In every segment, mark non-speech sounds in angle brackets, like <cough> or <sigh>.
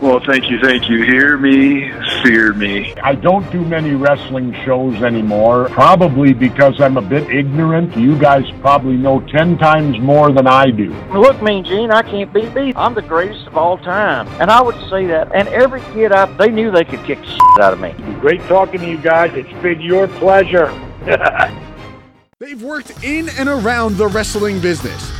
Well, thank you, thank you. Hear me, fear me. I don't do many wrestling shows anymore, probably because I'm a bit ignorant. You guys probably know ten times more than I do. Look, Mean Gene, I can't be beat me. I'm the greatest of all time. And I would say that. And every kid, I, they knew they could kick the shit out of me. Great talking to you guys. It's been your pleasure. <laughs> They've worked in and around the wrestling business.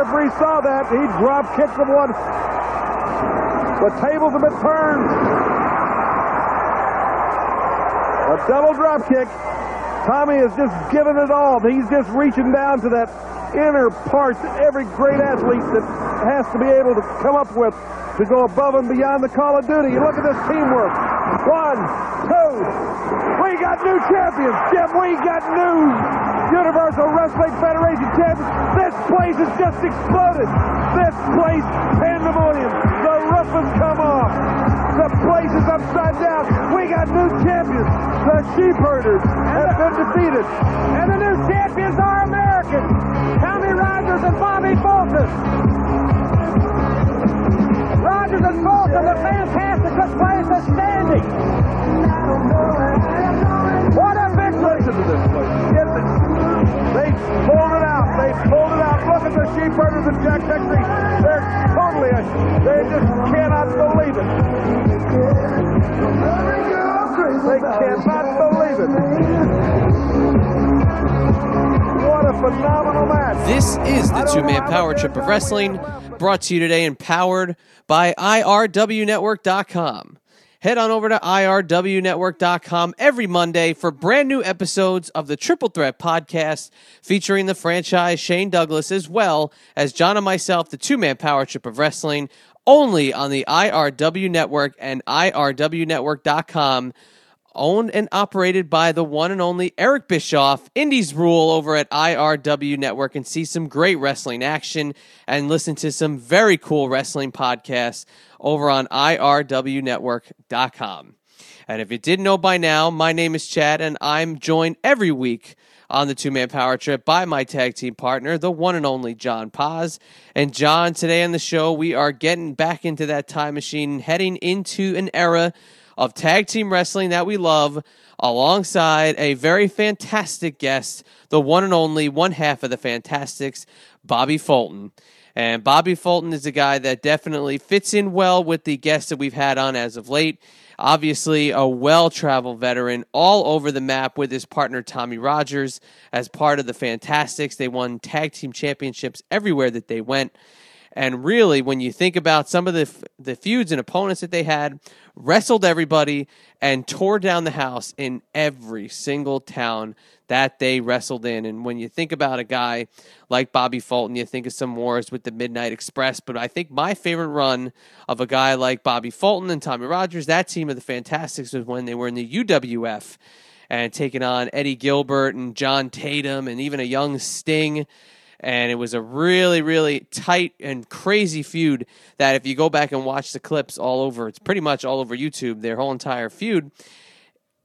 referee saw that. He drop kicked the one. The tables have been turned. A double drop kick. Tommy has just given it all. He's just reaching down to that inner part that every great athlete that has to be able to come up with to go above and beyond the call of duty. You look at this teamwork. One, two, we got new champions, Jim. We got new Universal Wrestling Federation champions. This place has just exploded. This place, pandemonium. The roof has come off. The place is upside down. We got new champions. The sheep herders have been defeated. And the new champions are Americans. Tommy Rogers and Bobby Fulton. Rogers and Fulton, the fantastic place is standing. What a victory! Listen to this place. They pulled it out. They pulled it out. Look at the sheep herders and Jack Victory. They're totally, they just cannot believe it. They cannot believe it. What a phenomenal match. This is the two man power trip of wrestling, brought to you today and powered by IRWNetwork.com. Head on over to IRWNetwork.com every Monday for brand new episodes of the Triple Threat podcast featuring the franchise Shane Douglas as well as John and myself, the two man power trip of wrestling, only on the IRW Network and IRWNetwork.com. Owned and operated by the one and only Eric Bischoff. Indies rule over at IRW Network and see some great wrestling action and listen to some very cool wrestling podcasts over on IRWNetwork.com. And if you didn't know by now, my name is Chad, and I'm joined every week on the two man power trip by my tag team partner, the one and only John Paz. And John, today on the show, we are getting back into that time machine, heading into an era of tag team wrestling that we love, alongside a very fantastic guest, the one and only one half of the Fantastics, Bobby Fulton. And Bobby Fulton is a guy that definitely fits in well with the guests that we've had on as of late. Obviously, a well traveled veteran all over the map with his partner Tommy Rogers as part of the Fantastics. They won tag team championships everywhere that they went. And really, when you think about some of the the feuds and opponents that they had, wrestled everybody and tore down the house in every single town that they wrestled in. And when you think about a guy like Bobby Fulton, you think of some wars with the Midnight Express. But I think my favorite run of a guy like Bobby Fulton and Tommy Rogers, that team of the Fantastics, was when they were in the UWF and taking on Eddie Gilbert and John Tatum and even a young Sting and it was a really really tight and crazy feud that if you go back and watch the clips all over it's pretty much all over YouTube their whole entire feud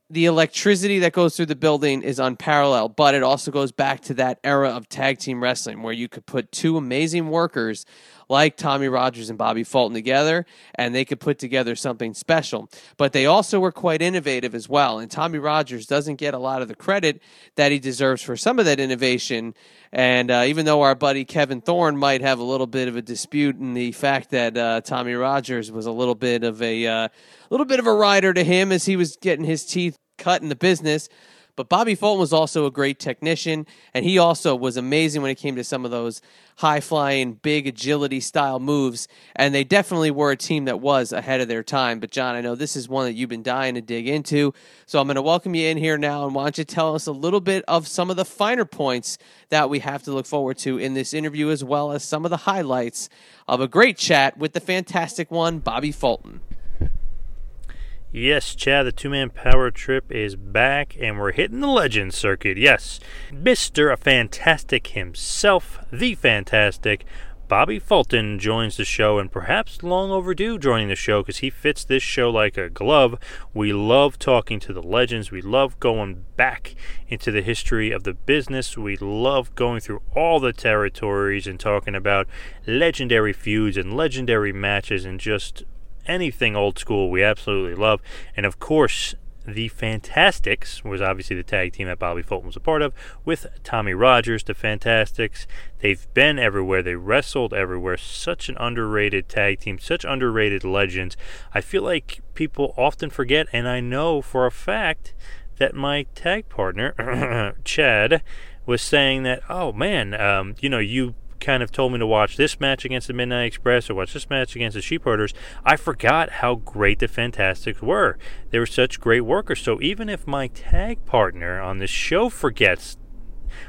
the electricity that goes through the building is unparalleled. But it also goes back to that era of tag team wrestling where you could put two amazing workers like Tommy Rogers and Bobby Fulton together, and they could put together something special. But they also were quite innovative as well. And Tommy Rogers doesn't get a lot of the credit that he deserves for some of that innovation. And uh, even though our buddy Kevin Thorn might have a little bit of a dispute in the fact that uh, Tommy Rogers was a little bit of a uh, little bit of a rider to him as he was getting his teeth cut in the business. But Bobby Fulton was also a great technician, and he also was amazing when it came to some of those high flying, big agility style moves. And they definitely were a team that was ahead of their time. But, John, I know this is one that you've been dying to dig into. So I'm going to welcome you in here now. And why don't you tell us a little bit of some of the finer points that we have to look forward to in this interview, as well as some of the highlights of a great chat with the fantastic one, Bobby Fulton. Yes, Chad, the two man power trip is back, and we're hitting the legend circuit. Yes, Mr. Fantastic himself, the Fantastic, Bobby Fulton joins the show, and perhaps long overdue joining the show because he fits this show like a glove. We love talking to the legends, we love going back into the history of the business, we love going through all the territories and talking about legendary feuds and legendary matches and just anything old school we absolutely love. And of course, the Fantastics was obviously the tag team that Bobby Fulton was a part of with Tommy Rogers. The Fantastics, they've been everywhere, they wrestled everywhere. Such an underrated tag team, such underrated legends. I feel like people often forget, and I know for a fact that my tag partner, <coughs> Chad, was saying that, oh man, um, you know, you kind of told me to watch this match against the Midnight Express or watch this match against the Sheepherders, I forgot how great the Fantastics were. They were such great workers. So even if my tag partner on this show forgets,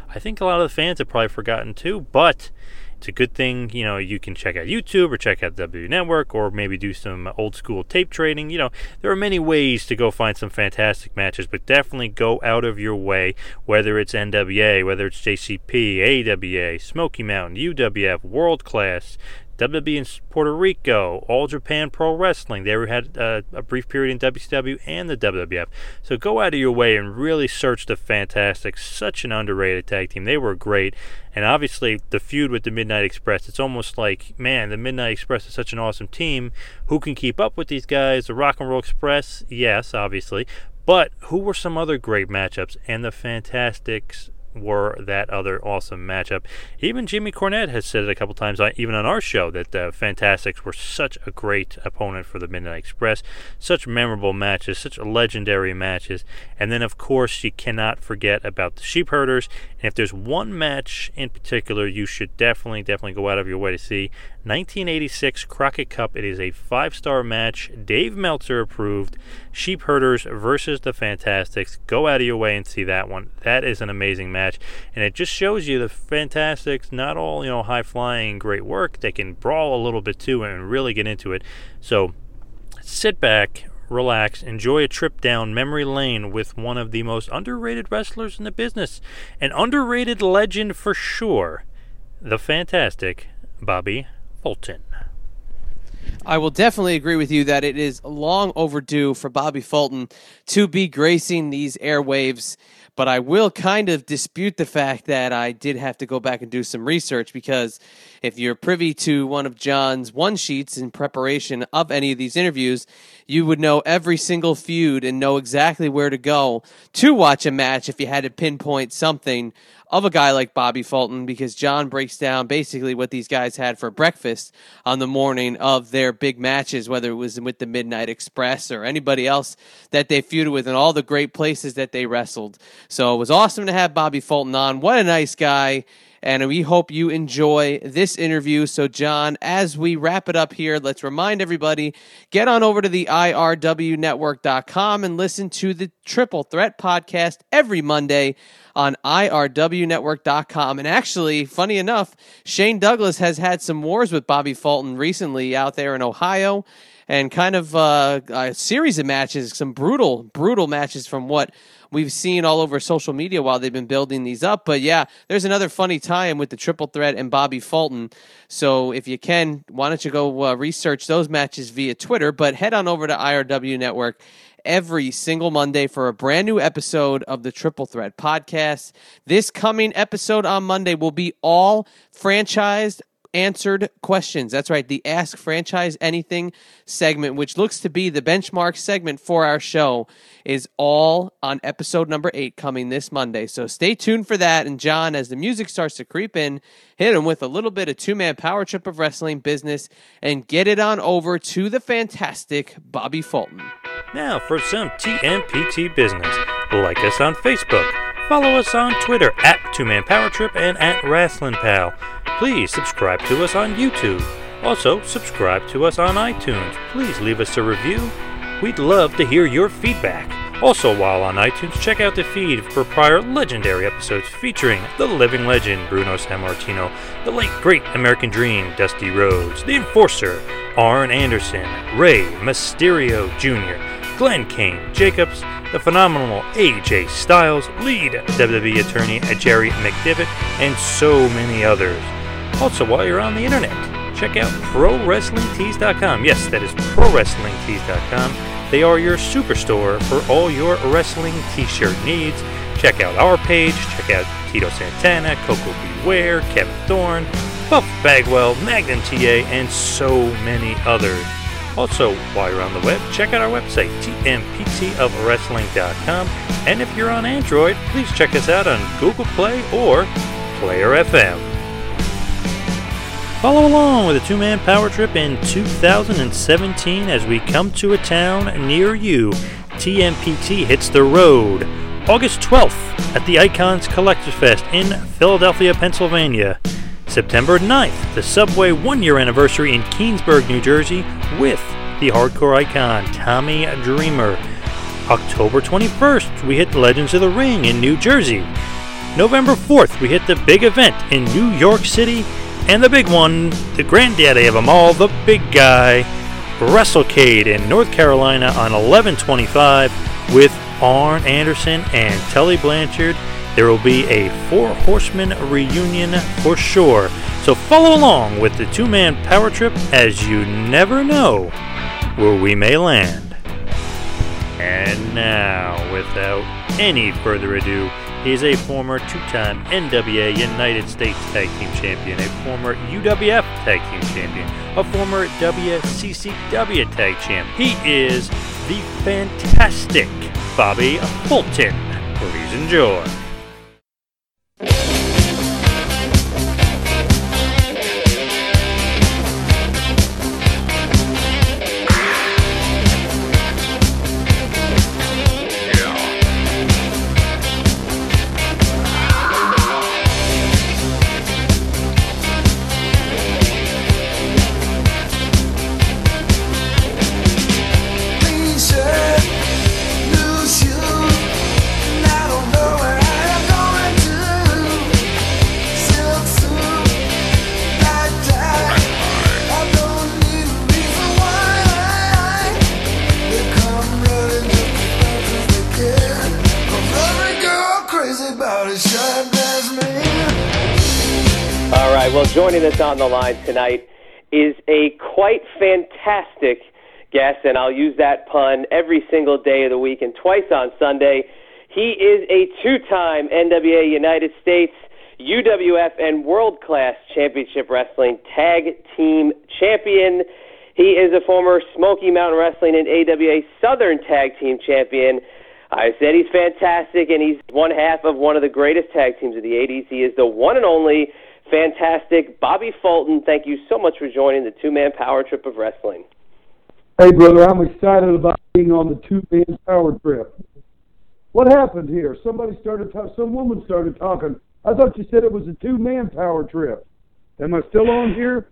I think a lot of the fans have probably forgotten too. But it's a good thing, you know, you can check out YouTube or check out W Network or maybe do some old school tape trading. You know, there are many ways to go find some fantastic matches, but definitely go out of your way, whether it's NWA, whether it's JCP, AWA, Smoky Mountain, UWF, World Class, WWC in Puerto Rico, All Japan Pro Wrestling. They had uh, a brief period in WCW and the WWF. So go out of your way and really search the Fantastic. Such an underrated tag team. They were great. And obviously, the feud with the Midnight Express, it's almost like, man, the Midnight Express is such an awesome team. Who can keep up with these guys? The Rock and Roll Express, yes, obviously. But who were some other great matchups? And the Fantastics were that other awesome matchup. Even Jimmy Cornette has said it a couple times, uh, even on our show, that the Fantastics were such a great opponent for the Midnight Express. Such memorable matches, such legendary matches. And then, of course, you cannot forget about the Sheepherders. And if there's one match in particular you should definitely, definitely go out of your way to see, 1986 Crockett Cup. It is a five star match, Dave Meltzer approved. Sheepherders versus the Fantastics. Go out of your way and see that one. That is an amazing match. And it just shows you the Fantastics, not all, you know, high flying, great work. They can brawl a little bit too and really get into it. So sit back, relax, enjoy a trip down memory lane with one of the most underrated wrestlers in the business. An underrated legend for sure. The fantastic Bobby Fulton. I will definitely agree with you that it is long overdue for Bobby Fulton to be gracing these airwaves. But I will kind of dispute the fact that I did have to go back and do some research because if you're privy to one of John's one sheets in preparation of any of these interviews, you would know every single feud and know exactly where to go to watch a match if you had to pinpoint something of a guy like Bobby Fulton because John breaks down basically what these guys had for breakfast on the morning of their big matches, whether it was with the Midnight Express or anybody else that they feuded with, and all the great places that they wrestled. So it was awesome to have Bobby Fulton on. What a nice guy And we hope you enjoy this interview. So, John, as we wrap it up here, let's remind everybody get on over to the IRWnetwork.com and listen to the Triple Threat podcast every Monday on IRWnetwork.com. And actually, funny enough, Shane Douglas has had some wars with Bobby Fulton recently out there in Ohio and kind of uh, a series of matches, some brutal, brutal matches from what we've seen all over social media while they've been building these up. But yeah, there's another funny tie-in with the Triple Threat and Bobby Fulton. So if you can, why don't you go uh, research those matches via Twitter? But head on over to IRW Network every single Monday for a brand new episode of the Triple Threat podcast. This coming episode on Monday will be all franchised answered questions. That's right, the Ask Franchise Anything segment, which looks to be the benchmark segment for our show, is all on episode number eight coming this Monday. So stay tuned for that. And John, as the music starts to creep in, hit him with a little bit of two man power trip of wrestling business and get it on over to the fantastic Bobby Fulton. Now for some TMPT business. Like us on Facebook. Follow us on Twitter at Two Man Power Trip and at Wrestling Pal. Please subscribe to us on YouTube. Also, subscribe to us on iTunes. Please leave us a review. We'd love to hear your feedback. Also, while on iTunes, check out the feed for prior legendary episodes featuring the living legend Bruno Sammartino, the late great American Dream Dusty Rhodes, the Enforcer Arn Anderson, Rey Mysterio Jr., Glenn Kane Jacobs, the phenomenal AJ Styles, lead WWE attorney Jerry McDevitt, and so many others. Also, while you're on the internet, check out ProWrestlingTees.com. Yes, that is ProWrestlingTees.com. They are your superstore for all your wrestling t-shirt needs. Check out our page, check out Tito Santana, Coco Beware, Kevin Thorn, Buff Bagwell, Magnum TA, and so many others. Also, while you're on the web, check out our website, tmptofwrestling.com. And if you're on Android, please check us out on Google Play or Player FM. Follow along with a two man power trip in 2017 as we come to a town near you. TMPT hits the road August 12th at the Icons Collectors Fest in Philadelphia, Pennsylvania. September 9th, the Subway one year anniversary in Keansburg, New Jersey, with the hardcore icon Tommy Dreamer. October 21st, we hit Legends of the Ring in New Jersey. November 4th, we hit the big event in New York City. And the big one, the granddaddy of them all, the big guy, WrestleCade in North Carolina on 1125 with Arn Anderson and Tully Blanchard. There will be a Four Horsemen reunion for sure. So follow along with the two man power trip as you never know where we may land. And now, without any further ado, is a former two-time NWA United States Tag Team Champion, a former UWF Tag Team Champion, a former WCCW Tag Champ. He is the fantastic Bobby Fulton. Please enjoy. Joining us on the line tonight is a quite fantastic guest, and I'll use that pun every single day of the week and twice on Sunday. He is a two-time NWA United States, UWF, and World Class Championship Wrestling Tag Team Champion. He is a former Smoky Mountain Wrestling and AWA Southern Tag Team Champion. I said he's fantastic, and he's one half of one of the greatest tag teams of the 80s. He is the one and only fantastic Bobby Fulton. Thank you so much for joining the two man power trip of wrestling. Hey, brother, I'm excited about being on the two man power trip. What happened here? Somebody started, ta- some woman started talking I thought you said it was a two-man power trip. Am I still on here?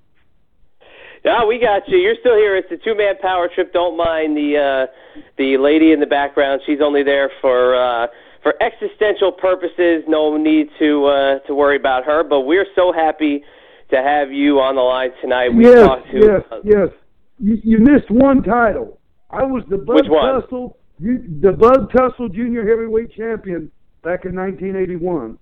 Yeah, we got you. You're still here. It's a two-man power trip. Don't mind the uh, the lady in the background. She's only there for uh, for existential purposes. No need to uh, to worry about her. But we're so happy to have you on the line tonight. We yes, talked to yes, yes. You, you missed one title. I was the Bud Tussle, you, the Bud Tussle Junior Heavyweight Champion back in 1981.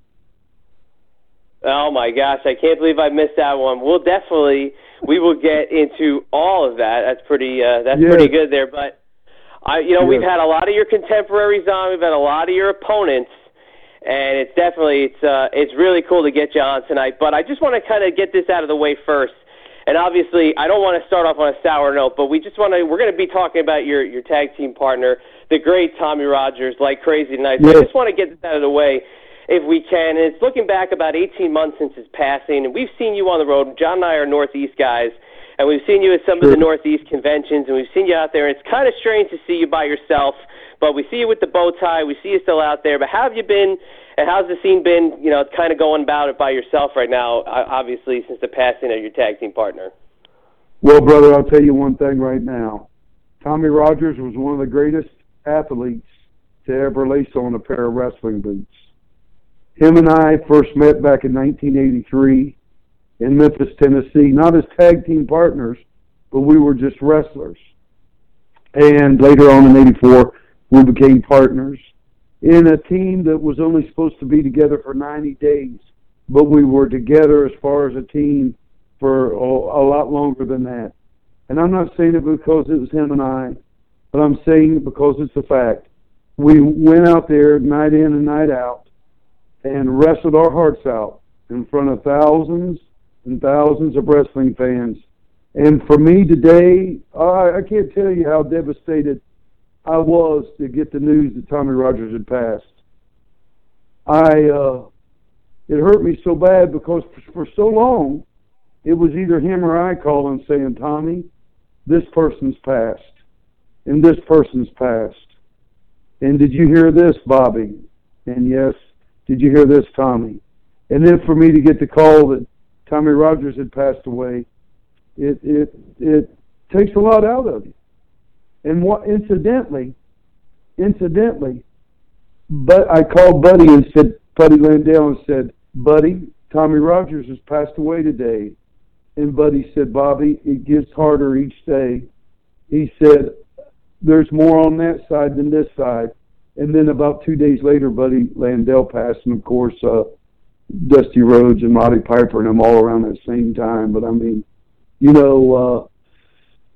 Oh my gosh, I can't believe I missed that one. We'll definitely we will get into all of that. That's pretty uh, that's Yes. pretty good there. But I you know, we've had a lot of your contemporaries on, we've had a lot of your opponents and it's definitely it's uh it's really cool to get you on tonight. But I just want to kind of get this out of the way first. And obviously, I don't want to start off on a sour note, but we just want to we're going to be talking about your your tag team partner, the great Tommy Rogers, like crazy tonight. So I just want to get this out of the way if we can. And it's looking back about 18 months since his passing, and we've seen you on the road. John and I are Northeast guys, and we've seen you at some of the Northeast conventions, and we've seen you out there. And it's kind of strange to see you by yourself, but we see you with the bow tie. We see you still out there. But how have you been? And how's the scene been? You know, kind of going about it by yourself right now. Obviously, since the passing of your tag team partner. Well, brother, I'll tell you one thing right now. Tommy Rogers was one of the greatest athletes to ever lace on a pair of wrestling boots. Him and I first met back in 1983 in Memphis, Tennessee, not as tag team partners, but we were just wrestlers. And later on in 84, we became partners in a team that was only supposed to be together for 90 days, but we were together as far as a team for a, lot longer than that. And I'm not saying it because it was him and I, but I'm saying it because it's a fact. We went out there night in and night out and wrestled our hearts out in front of thousands and thousands of wrestling fans. And for me today, I, I can't tell you how devastated I was to get the news that Tommy Rogers had passed. I uh, it hurt me so bad because for, for so long it was either him or I calling saying, Tommy, this person's passed, and this person's passed. And did you hear this, Bobby? And yes, did you hear this, Tommy? And then for me to get the call that Tommy Rogers had passed away, it it it takes a lot out of you. And what incidentally, incidentally, but I called Buddy and said, Buddy Landel and said, Buddy, Tommy Rogers has passed away today. And Buddy said, Bobby, it gets harder each day. He said, there's more on that side than this side. And then about two days later, Buddy Landel passed, and of course, uh, Dusty Rhodes and Roddy Piper and them all around at the same time. But I mean, you know, uh,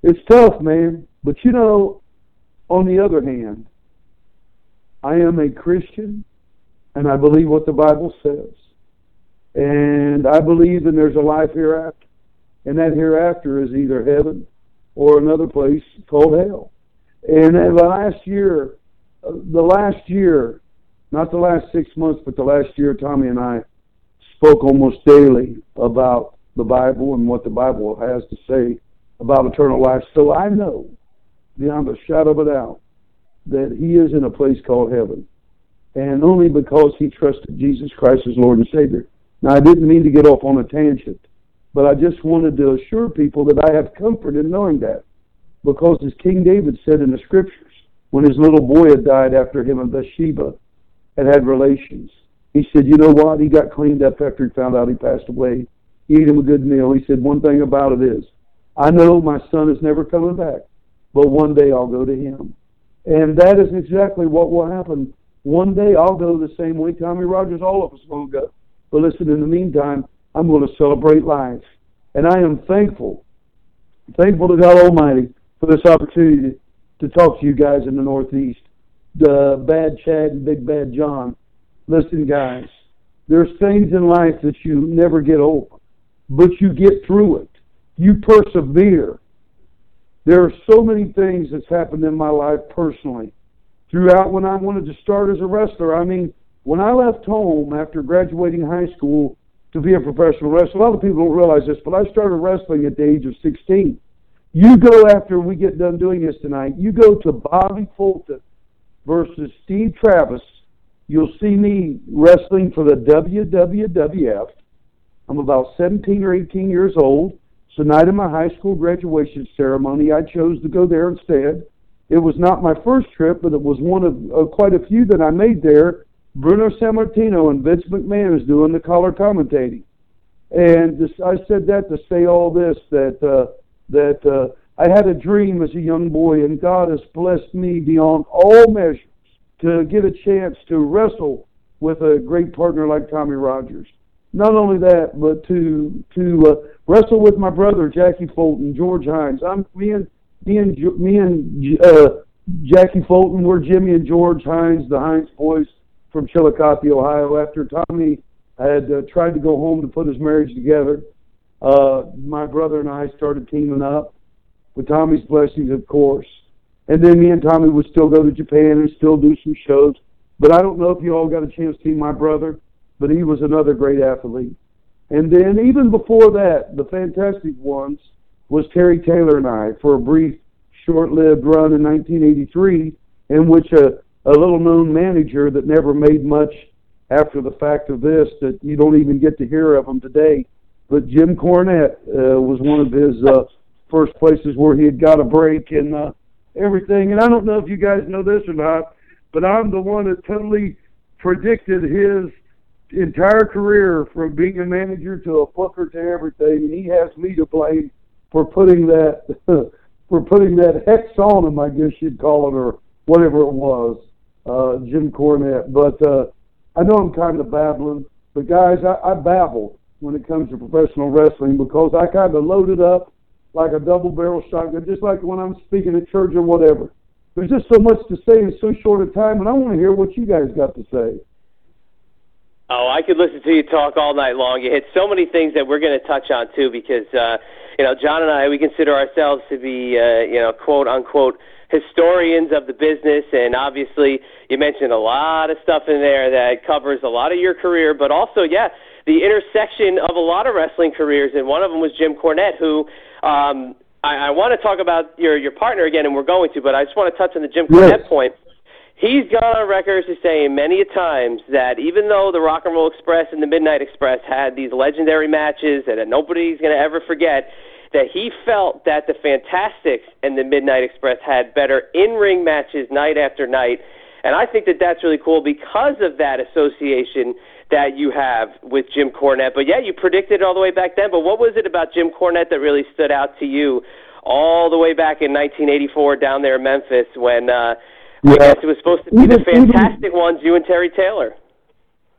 it's tough, man. But you know, on the other hand, I am a Christian, and I believe what the Bible says. And I believe that there's a life hereafter. And that hereafter is either heaven or another place called hell. And the last year, uh, the last year, not the last six months, but the last year, Tommy and I spoke almost daily about the Bible and what the Bible has to say about eternal life. So I know, beyond a shadow of a doubt, that he is in a place called heaven. And only because he trusted Jesus Christ as Lord and Savior. Now, I didn't mean to get off on a tangent, but I just wanted to assure people that I have comfort in knowing that. Because as King David said in the scriptures, when his little boy had died after him and Bathsheba had had relations, he said, You know what? He got cleaned up after he found out he passed away. He ate him a good meal. He said, One thing about it is, I know my son is never coming back, but one day I'll go to him. And that is exactly what will happen. One day I'll go the same way Tommy Rogers, all of us will go. But listen, in the meantime, I'm going to celebrate life. And I am thankful, thankful to God Almighty for this opportunity to talk to you guys in the Northeast. The Bad Chad and Big Bad John. Listen, guys, there's things in life that you never get over, but you get through it. You persevere. There are so many things that's happened in my life personally throughout when I wanted to start as a wrestler. I mean, when I left home after graduating high school to be a professional wrestler, a lot of people don't realize this, but I started wrestling at the age of 16. You go after we get done doing this tonight, you go to Bobby Fulton versus Steve Travis you'll see me wrestling for the WWWF. I'm about 17 or 18 years old. So night of my high school graduation ceremony, I chose to go there instead. It was not my first trip, but it was one of uh, quite a few that I made there. Bruno Sammartino and Vince McMahon is doing the color commentating, and this, I said that to say all this that uh, that uh, I had a dream as a young boy, and God has blessed me beyond all measures to get a chance to wrestle with a great partner like Tommy Rogers. Not only that, but to to uh, wrestle with my brother Jackie Fulton, George Hines. I'm me and me and me and uh, Jackie Fulton. We're Jimmy and George Hines, the Hines boys from Chillicothe, Ohio. After Tommy had uh, tried to go home to put his marriage together, uh, my brother and I started teaming up with Tommy's blessings, of course. And then me and Tommy would still go to Japan and still do some shows. But I don't know if you all got a chance to see my brother, but he was another great athlete. And then even before that, the fantastic ones was Terry Taylor and I for a brief, short-lived run in 1983, in which a, a little-known manager that never made much after the fact of this, that you don't even get to hear of him today, but Jim Cornette uh, was one of his uh, first places where he had got a break and uh, everything. And I don't know if you guys know this or not, but I'm the one that totally predicted his entire career from being a manager to a booker to everything, and he has me to blame for putting that <laughs> for putting that hex on him, I guess you'd call it, or whatever it was, uh, Jim Cornette. But uh, I know I'm kind of babbling, but guys, I, I babble when it comes to professional wrestling because I kind of load it up like a double barrel shotgun, just like when I'm speaking at church or whatever. There's just so much to say in so short a time, and I want to hear what you guys got to say. Oh, I could listen to you talk all night long. You hit so many things that we're going to touch on too, because uh, you know, John and I, we consider ourselves to be, uh, you know, quote unquote historians of the business, and obviously, you mentioned a lot of stuff in there that covers a lot of your career, but also, yeah, the intersection of a lot of wrestling careers, and one of them was Jim Cornette, who um, I, I want to talk about your your partner again, and we're going to, but I just want to touch on the Jim Cornette yes. point. He's gone on record as saying many a times that even though the Rock and Roll Express and the Midnight Express had these legendary matches that nobody's going to ever forget, that he felt that the Fantastics and the Midnight Express had better in-ring matches night after night, and I think that that's really cool because of that association that you have with Jim Cornette. But yeah, you predicted it all the way back then. But what was it about Jim Cornette that really stood out to you all the way back in 1984 down there in Memphis when uh, yeah. I guess it was supposed to be even, the fantastic even, ones, you and Terry Taylor?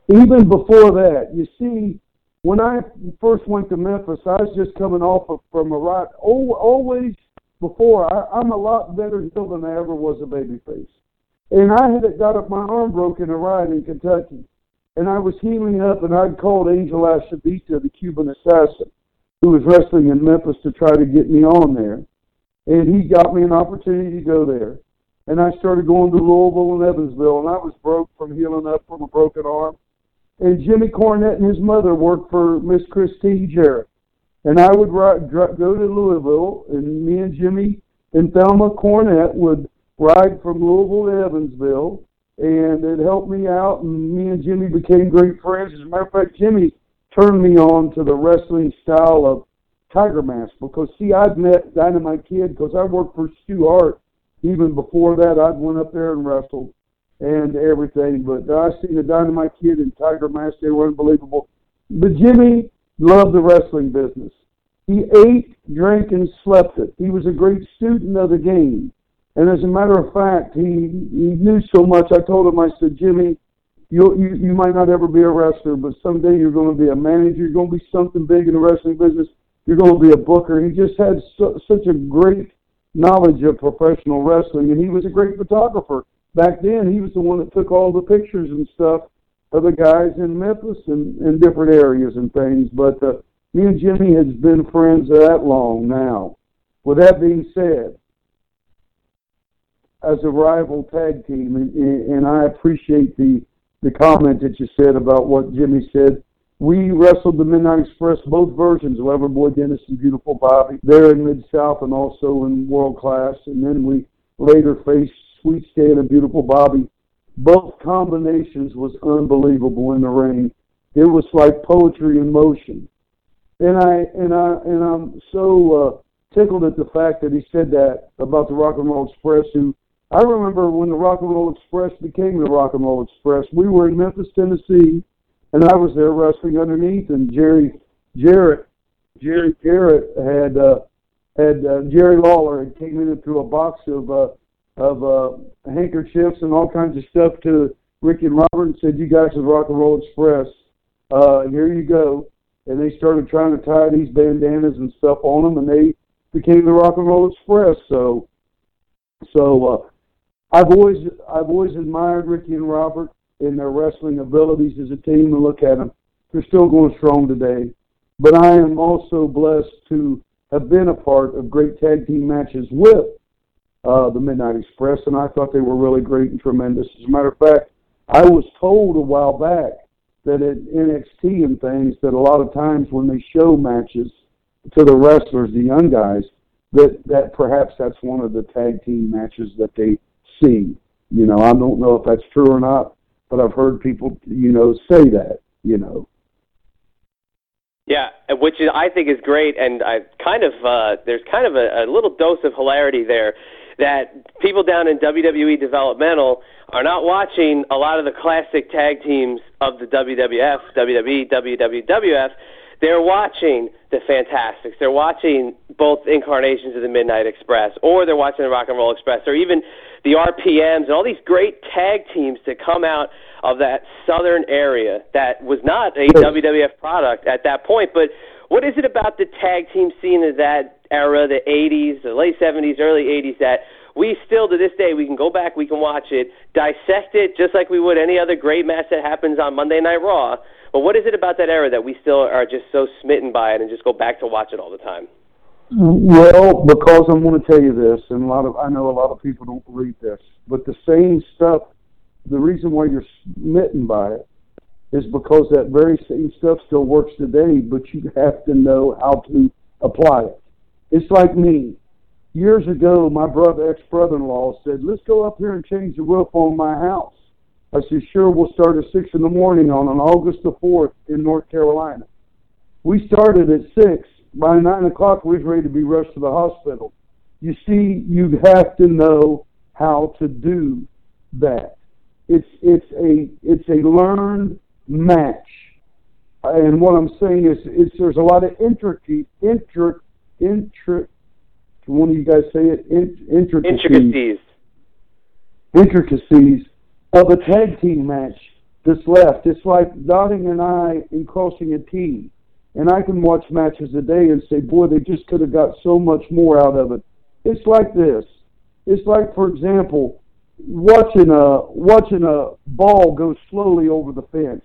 Even before that, you see, when I first went to Memphis, I was just coming off of, from a ride. Always before, I, I'm a lot better heel than I ever was a babyface. And I had got up my arm broke in a ride in Kentucky and I was healing up, and I'd called Angel Acevedo, the Cuban assassin, who was wrestling in Memphis to try to get me on there. And he got me an opportunity to go there. And I started going to Louisville and Evansville, and I was broke from healing up from a broken arm. And Jimmy Cornette and his mother worked for Miss Christine Jarrett. And I would ride, go to Louisville, and me and Jimmy and Thelma Cornette would ride from Louisville to Evansville and it helped me out. And me and Jimmy became great friends. As a matter of fact, Jimmy turned me on to the wrestling style of Tiger Mask because see, I'd met Dynamite Kid because I worked for Stu Hart. Even before that, I'd went up there and wrestled and everything. But I seen the Dynamite Kid and Tiger Mask; they were unbelievable. But Jimmy loved the wrestling business. He ate, drank, and slept it. He was a great student of the game. And as a matter of fact, he he knew so much. I told him, I said, Jimmy, you you you might not ever be a wrestler, but someday you're going to be a manager. You're going to be something big in the wrestling business. You're going to be a booker. He just had so, such a great knowledge of professional wrestling, and he was a great photographer. Back then, he was the one that took all the pictures and stuff of the guys in Memphis and in different areas and things. But uh, me and Jimmy has been friends that long now. With that being said, as a rival tag team, and, and I appreciate the the comment that you said about what Jimmy said. We wrestled the Midnight Express, both versions, Loverboy Dennis and Beautiful Bobby, there in Mid South and also in World Class, and then we later faced Sweet Stan and Beautiful Bobby both combinations was unbelievable in the ring. It was like poetry in motion. And I and I and I'm so uh, tickled at the fact that he said that about the Rock and Roll Express. Who I remember when the Rock and Roll Express became the Rock and Roll Express. We were in Memphis, Tennessee, and I was there wrestling underneath. And Jerry Jarrett, Jerry Jarrett had uh, had uh, Jerry Lawler had came in and threw a box of uh, of uh, handkerchiefs and all kinds of stuff to Ricky and Robert and said, "You guys are Rock and Roll Express. Uh, here you go." And they started trying to tie these bandanas and stuff on them, and they became the Rock and Roll Express. So, so uh, I've always I've always admired Ricky and Robert and their wrestling abilities as a team. And look at them; they're still going strong today. But I am also blessed to have been a part of great tag team matches with uh, the Midnight Express, and I thought they were really great and tremendous. As a matter of fact, I was told a while back that at NXT and things that a lot of times when they show matches to the wrestlers, the young guys, that that perhaps that's one of the tag team matches that they see. You know, I don't know if that's true or not, but I've heard people, you know, say that. You know. Yeah, which I think is great, and I kind of uh, there's kind of a, a little dose of hilarity there that people down in WWE developmental are not watching a lot of the classic tag teams of the WWF, WWE, WWF. They're watching the Fantastics. They're watching both incarnations of the Midnight Express, or they're watching the Rock and Roll Express, or even the RPMs and all these great tag teams that come out of that southern area that was not a WWF product at that point. But what is it about the tag team scene of that era, the 80s, the late 70s, early 80s, that we still to this day we can go back, we can watch it, dissect it just like we would any other great match that happens on Monday Night Raw. But what is it about that era that we still are just so smitten by it and just go back to watch it all the time? Well, because I'm going to tell you this, and a lot of I know a lot of people don't believe this, but the same stuff. The reason why you're smitten by it is because that very same stuff still works today, but you have to know how to apply it. It's like me. Years ago, my brother, ex-brother-in-law, said, "Let's go up here and change the roof on my house." I said, "Sure, we'll start at six in the morning on on August the fourth in North Carolina." We started at six. By nine o'clock, we was ready to be rushed to the hospital. You see, you have to know how to do that. It's it's a it's a learned match. And what I'm saying is, is there's a lot of intricate, intric, intric. One of you guys say it, in, intricacies, Intricacies. intricacies of a tag team match that's left. It's like dotting an I and crossing a T. And I can watch matches a day and say, boy, they just could have got so much more out of it. It's like this. It's like, for example, watching a watching a ball go slowly over the fence.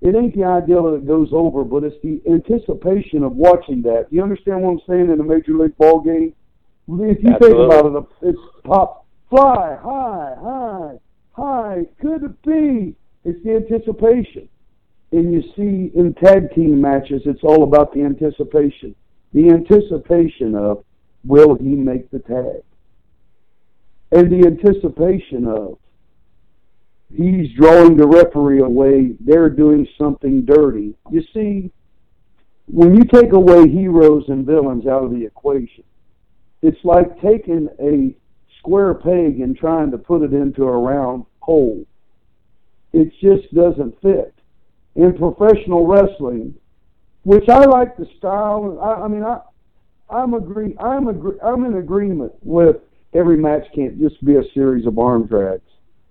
It ain't the idea that it goes over, but it's the anticipation of watching that. You understand what I'm saying in a major league ball game? If you think about it, it's pop, fly, high, high, high. Could it be? It's the anticipation. And you see in tag team matches, it's all about the anticipation. The anticipation of will he make the tag? And the anticipation of he's drawing the referee away, they're doing something dirty. You see, when you take away heroes and villains out of the equation, it's like taking a square peg and trying to put it into a round hole. It just doesn't fit. In professional wrestling, which I like the style, I, I mean, I, I'm agree, I'm agree, I'm in agreement with every match can't just be a series of arm drags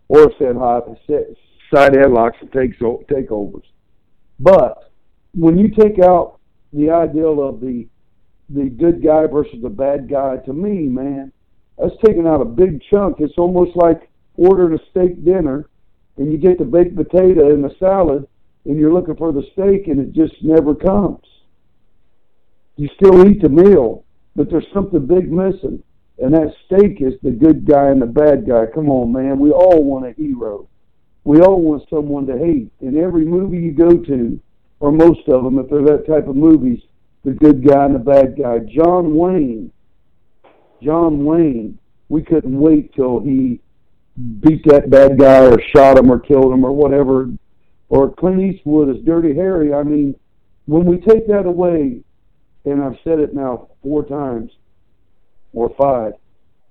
or set high set, side headlocks and takes takeovers. But when you take out the ideal of the the good guy versus the bad guy, to me, man, that's taking out a big chunk. It's almost like ordering a steak dinner, and you get the baked potato and the salad, and you're looking for the steak, and it just never comes. You still eat the meal, but there's something big missing, and that steak is the good guy and the bad guy. Come on, man, we all want a hero. We all want someone to hate. In every movie you go to, or most of them, if they're that type of movies, the good guy and the bad guy. John Wayne, John Wayne, we couldn't wait till he beat that bad guy or shot him or killed him or whatever. Or Clint Eastwood as Dirty Harry. I mean, when we take that away, and I've said it now four times or five,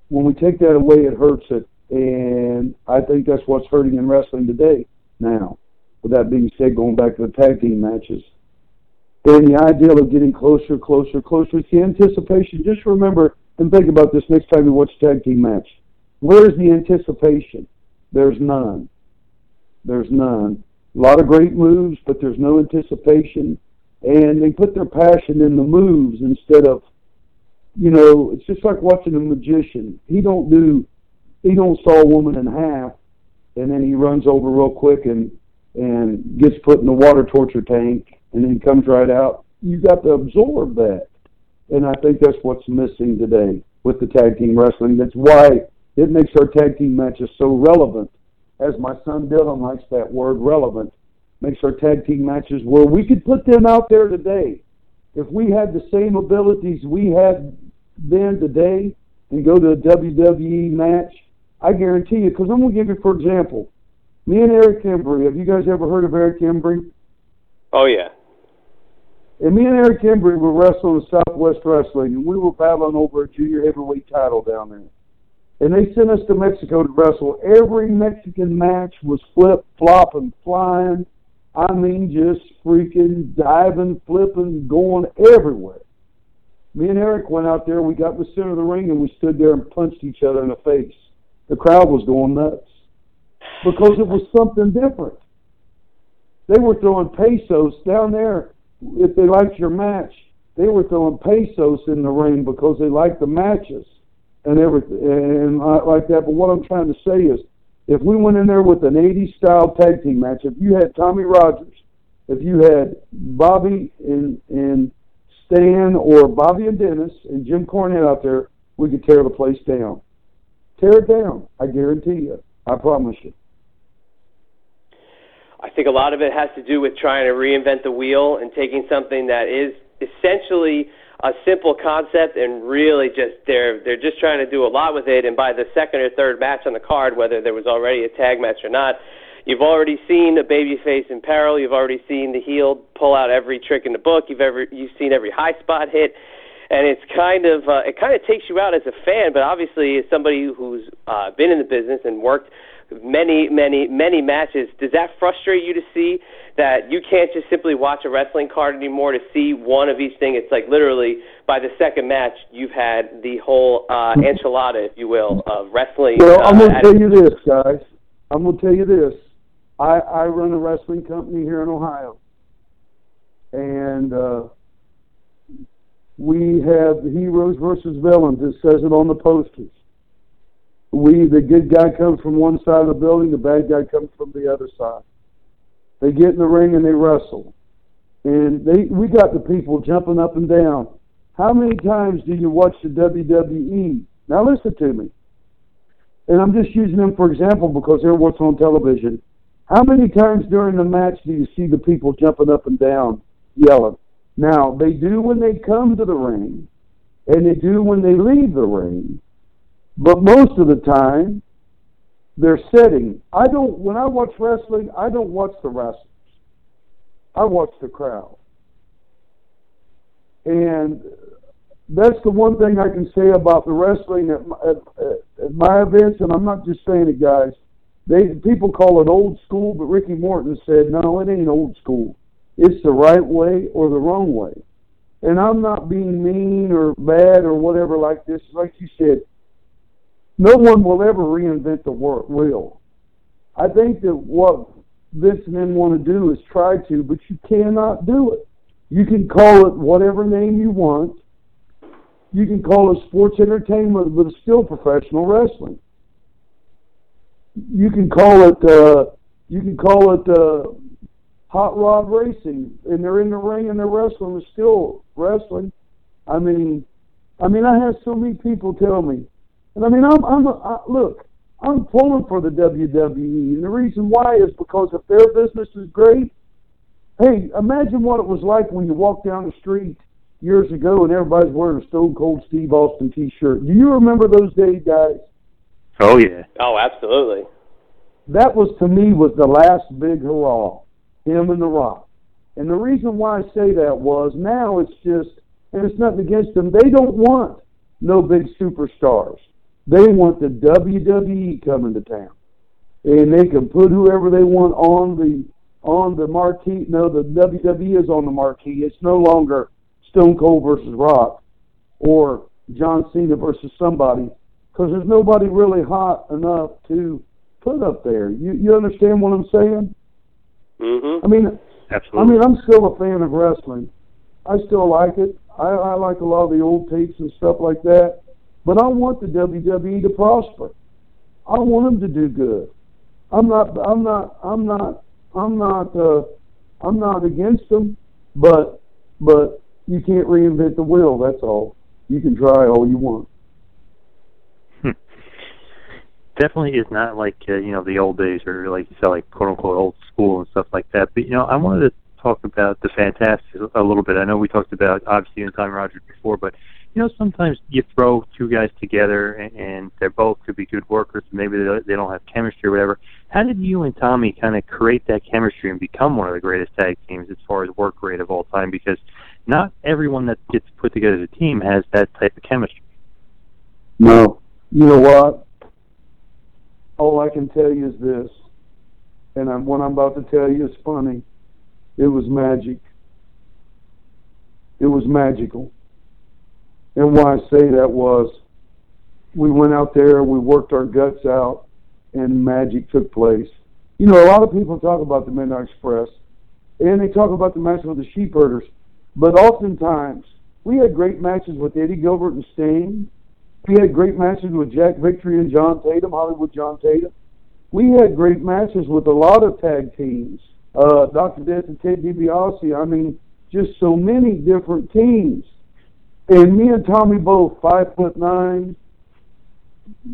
when we take that away, it hurts it. And I think that's what's hurting in wrestling today now. With that being said, going back to the tag team matches, and the ideal of getting closer, closer, closer. It's the anticipation. Just remember and think about this next time you watch a tag team match. Where's the anticipation? There's none. There's none. A lot of great moves, but there's no anticipation. And they put their passion in the moves instead of, you know, it's just like watching a magician. He don't do, he don't saw a woman in half, and then he runs over real quick and and gets put in the water torture tank and then comes right out. You got to absorb that, and I think that's what's missing today with the tag team wrestling. That's why it makes our tag team matches so relevant. As my son Dylan likes that word, relevant, makes our tag team matches where we could put them out there today. If we had the same abilities we had then today and go to a WWE match, I guarantee you, because I'm going to give you, for example, me and Eric Embry. Have you guys ever heard of Eric Embry? Oh, yeah. And me and Eric Embry were wrestling in Southwest Wrestling, and we were battling over a junior heavyweight title down there. And they sent us to Mexico to wrestle. Every Mexican match was flip, flopping, flying. I mean, just freaking diving, flipping, going everywhere. Me and Eric went out there. We got in the center of the ring, and we stood there and punched each other in the face. The crowd was going nuts because it was something different. They were throwing pesos down there. If they liked your match, they were throwing pesos in the ring because they liked the matches and everything and like that. But what I'm trying to say is, if we went in there with an 80s style tag team match, if you had Tommy Rogers, if you had Bobby and and Stan or Bobby and Dennis and Jim Cornette out there, we could tear the place down. Tear it down. I guarantee you. I promise you. I think a lot of it has to do with trying to reinvent the wheel and taking something that is essentially a simple concept and really just they're they're just trying to do a lot with it. And by the second or third match on the card whether there was already a tag match or not you've already seen a babyface in peril. You've already seen the heel pull out every trick in the book. You've ever you've seen every high spot hit. And it's kind of uh, it kind of takes you out as a fan but obviously as somebody who's uh, been in the business and worked many, many, many matches. Does that frustrate you to see that you can't just simply watch a wrestling card anymore to see one of each thing? It's like literally by the second match, you've had the whole uh, enchilada, if you will, of wrestling. Well, uh, I'm going to tell you this, guys. I'm going to tell you this. I, I run a wrestling company here in Ohio, and uh, we have heroes versus villains. It says it on the posters we the good guy comes from one side of the building, the bad guy comes from the other side. They get in the ring and they wrestle, and they we got the people jumping up and down. How many times do you watch the WWE? Now listen to me, and I'm just using them for example because they're what's on television. How many times during the match do you see the people jumping up and down, yelling? Now they do when they come to the ring, and they do when they leave the ring. But most of the time, they're sitting. I don't. When I watch wrestling, I don't watch the wrestlers. I watch the crowd, and that's the one thing I can say about the wrestling at my, at, at my events. And I'm not just saying it, guys. They people call it old school, but Ricky Morton said, "No, it ain't old school. It's the right way or the wrong way." And I'm not being mean or bad or whatever like this. Like you said, no one will ever reinvent the wheel. I think that what and them want to do is try to, but you cannot do it. You can call it whatever name you want. You can call it sports entertainment, but it's still professional wrestling. You can call it uh, you can call it uh, hot rod racing, and they're in the ring and they're wrestling. It's still wrestling. I mean, I mean, I have so many people tell me, and I mean, I'm, I'm I, look, I'm pulling for the WWE, and the reason why is because if their business is great, hey, imagine what it was like when you walked down the street years ago and everybody's wearing a Stone Cold Steve Austin T-shirt. Do you remember those days, guys? Oh yeah. Oh, absolutely. That was to me was the last big hurrah, him and The Rock. And the reason why I say that was now it's just, and it's nothing against them. They don't want no big superstars. They want the WWE coming to town, and they can put whoever they want on the on the marquee. No, the WWE is on the marquee. It's no longer Stone Cold versus Rock or John Cena versus somebody because there's nobody really hot enough to put up there. You you understand what I'm saying? Mm-hmm. I mean, Absolutely. I mean, I'm still a fan of wrestling. I still like it. I, I like a lot of the old tapes and stuff like that. But I want the WWE to prosper. I want them to do good. I'm not. I'm not. I'm not. I'm not. Uh, I'm not against them. But but you can't reinvent the wheel. That's all. You can try all you want. <laughs> definitely is not like uh, you know the old days or like you said like quote unquote old school and stuff like that. But you know I wanted to talk about the Fantastics a little bit. I know we talked about obviously and Tommy Rogers before, but you know sometimes you throw two guys together and, and they're both could be good workers. Maybe they they don't have chemistry or whatever. How did you and Tommy kind of create that chemistry and become one of the greatest tag teams as far as work rate of all time? Because not everyone that gets put together as a team has that type of chemistry. No. You know what? All I can tell you is this, and I'm, what I'm about to tell you is funny. It was magic. It was magical. And why I say that was we went out there, we worked our guts out, and magic took place. You know, a lot of people talk about the Midnight Express, and they talk about the match with the Sheepherders, but oftentimes we had great matches with Eddie Gilbert and Sting. We had great matches with Jack Victory and John Tatum, Hollywood John Tatum. We had great matches with a lot of tag teams. Uh, Dr. Death and Ted DiBiase. I mean, just so many different teams. And me and Tommy both five foot nine.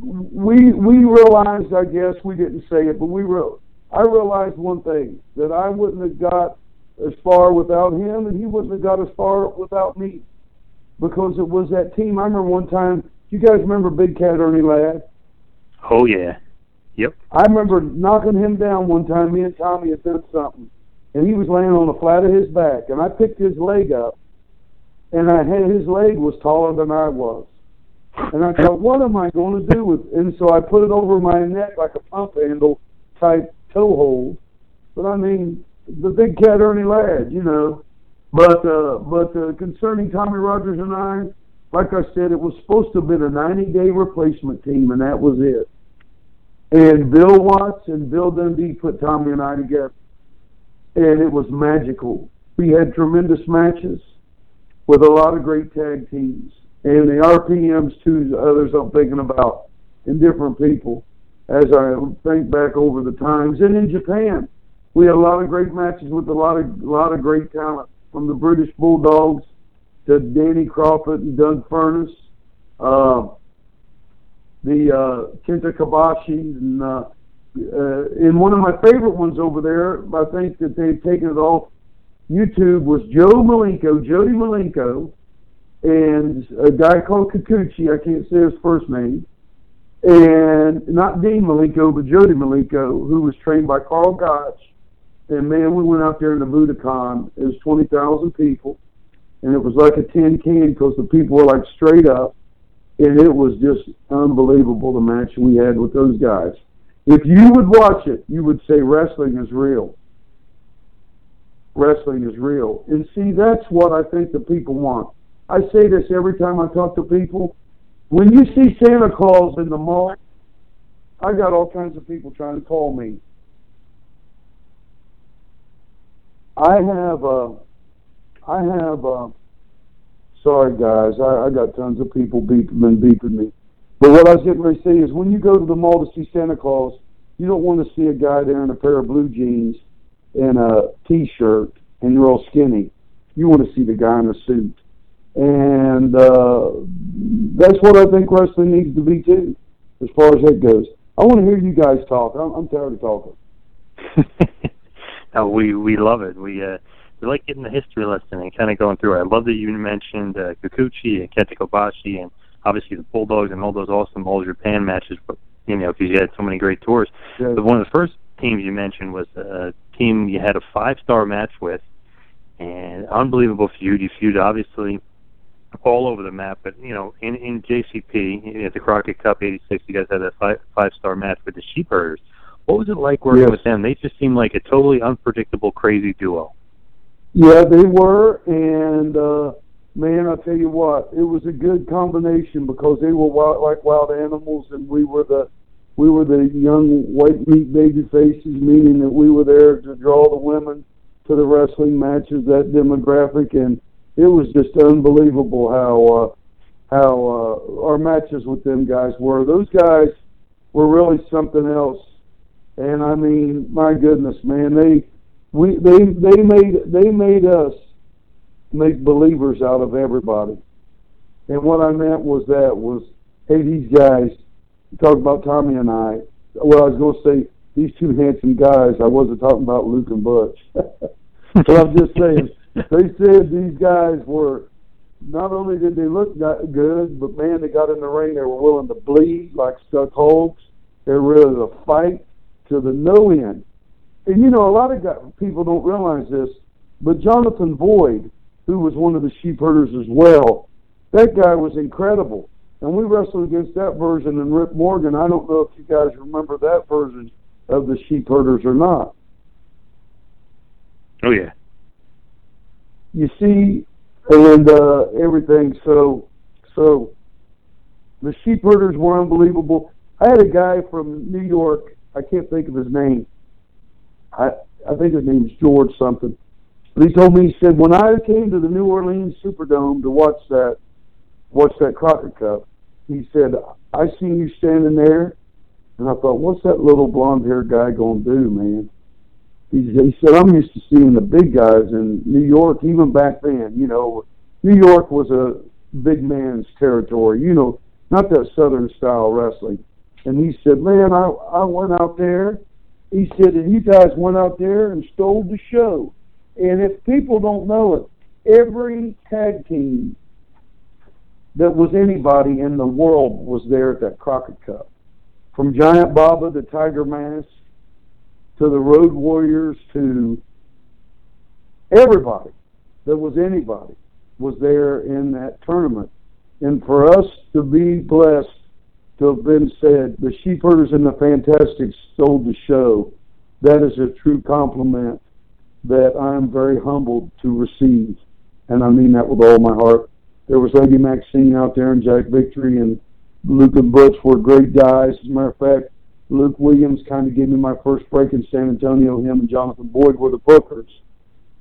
We we realized, I guess we didn't say it, but we re- I realized one thing that I wouldn't have got as far without him, and he wouldn't have got as far without me, because it was that team. I remember one time. You guys remember Big Cat Ernie Ladd? Oh yeah. Yep. I remember knocking him down one time. Me and Tommy had done something, and he was laying on the flat of his back, and I picked his leg up, and I had his leg was taller than I was, and I thought, what am I going to do with? It? And so I put it over my neck like a pump handle type toe hold. But I mean, the big cat Ernie Ladd, you know. But uh, but uh, concerning Tommy Rogers and I, like I said, it was supposed to have been a 90 day replacement team, and that was it. And Bill Watts and Bill Dundee put Tommy and I together, and it was magical. We had tremendous matches with a lot of great tag teams, and the RPMs too. Others I'm thinking about, and different people as I think back over the times. And in Japan, we had a lot of great matches with a lot of lot of great talent, from the British Bulldogs to Danny Kroffat and Doug Furnas. Uh, the uh, Kenta Kobashi, and uh, uh, and one of my favorite ones over there, I think that they've taken it off YouTube was Joe Malenko, Jody Malenko, and a guy called Kikuchi. I can't say his first name, and not Dean Malenko, but Jody Malenko, who was trained by Karl Gotch. And man, we went out there in the Budokan. It was twenty thousand people, and it was like a tin can because the people were like straight up and it was just unbelievable the match we had with those guys. If you would watch it, you would say wrestling is real. Wrestling is real. And see, that's what I think the people want. I say this every time I talk to people. When you see Santa Claus in the mall, I got all kinds of people trying to call me. I have, uh, I have, uh, sorry guys, I, I got tons of people beeping and beeping me. But what I was getting ready to say is when you go to the mall to see Santa Claus, you don't want to see a guy there in a pair of blue jeans and a t-shirt and you're all skinny. You want to see the guy in a suit. And uh, that's what I think wrestling needs to be too, as far as that goes. I want to hear you guys talk. I'm, I'm tired of talking. <laughs> no, we we love it. We uh, we like getting the history lesson and kind of going through it. I love that you mentioned uh, Kikuchi and Kenta Kobashi and obviously the Bulldogs and all those awesome All Japan matches. But you know, because you had so many great tours. Yeah. But one of the first teams you mentioned was a team you had a five-star match with, and unbelievable feud. You feud obviously all over the map, but you know, in in JCP at the Crockett Cup '86, you guys had a five five-star match with the Sheepherders. What was it like working Yes. with them? They just seemed like a totally unpredictable, crazy duo. Yeah, they were, and uh, man, I tell you what, it was a good combination because they were wild, like wild animals, and we were the we were the young white meat baby faces, meaning that we were there to draw the women to the wrestling matches, that demographic, and it was just unbelievable how uh, how uh, our matches with them guys were. Those guys were really something else, and I mean, my goodness, man, they we they they made they made us make believers out of everybody. And what I meant was that was, hey, these guys. You talk about Tommy and I. Well, I was going to say these two handsome guys. I wasn't talking about Luke and Butch. <laughs> but I'm just saying they said these guys were. Not only did they look good, but man, they got in the ring. They were willing to bleed like stuck hogs. They were ready to fight to the no end. And you know, a lot of guys, people don't realize this, but Jonathan Boyd, who was one of the sheep herders as well, that guy was incredible. And we wrestled against that version and Rip Morgan. I don't know if you guys remember that version of the sheep herders or not. Oh yeah. You see, and uh, everything. So, so the sheep herders were unbelievable. I had a guy from New York. I can't think of his name. I I think his name's George something. But he told me he said when I came to the New Orleans Superdome to watch that watch that Crockett Cup, he said I seen you standing there, and I thought, what's that little blonde haired guy gonna do, man? He, he said I'm used to seeing the big guys in New York, even back then. You know, New York was a big man's territory. You know, not that Southern style wrestling. And he said, man, I I went out there. He said, and you guys went out there and stole the show. And if people don't know it, every tag team that was anybody in the world was there at that Crockett Cup. From Giant Baba to Tiger Mask to the Road Warriors to everybody that was anybody was there in that tournament. And for us to be blessed to have been said, the Sheepherders and the Fantastics stole the show, that is a true compliment that I am very humbled to receive. And I mean that with all my heart. There was Lady Maxine out there and Jack Victory and Luke and Butch were great guys. As a matter of fact, Luke Williams kind of gave me my first break in San Antonio. Him and Jonathan Boyd were the bookers.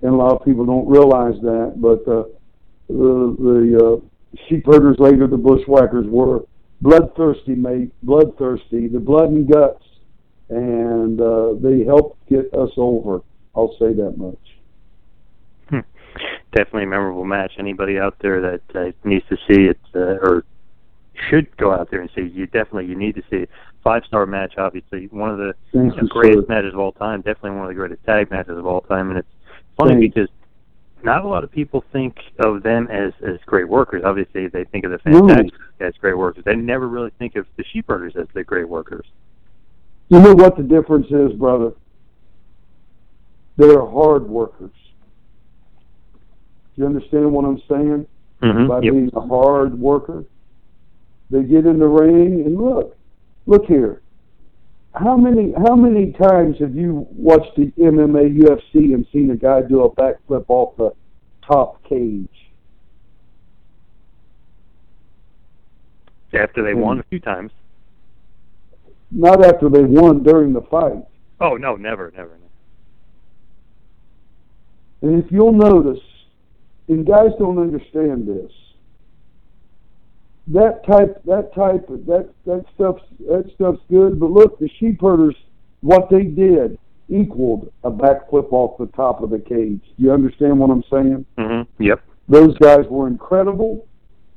And a lot of people don't realize that. But uh, the, the uh, sheepherders later, the bushwhackers, were bloodthirsty, mate, bloodthirsty, the blood and guts. And uh, they helped get us over. I'll say that much. Definitely a memorable match. Anybody out there that uh, needs to see it uh, or should go out there and see, you definitely you need to see it. Five star match, obviously one of the you know, greatest sir. matches of all time. Definitely one of the greatest tag matches of all time, and it's funny Thanks. because not a lot of people think of them as as great workers. Obviously, they think of the No. As great workers. They never really think of the Sheepherders as the great workers. You know what the difference is, brother? They're hard workers. You understand what I'm saying? Mhm, By yep. being a hard worker. They get in the ring and look, look here. How many how many times have you watched the MMA UFC and seen a guy do a backflip off the top cage? After they Hmm. won a few times. Not after they won during the fight. Oh no, never, never. never. And if you'll notice, and guys don't understand this, that type, that type, of, that that stuff's that stuff's good. But look, the sheepherders, what they did equaled a backflip off the top of the cage. You understand what I'm saying? Mm-hmm. Yep. Those guys were incredible.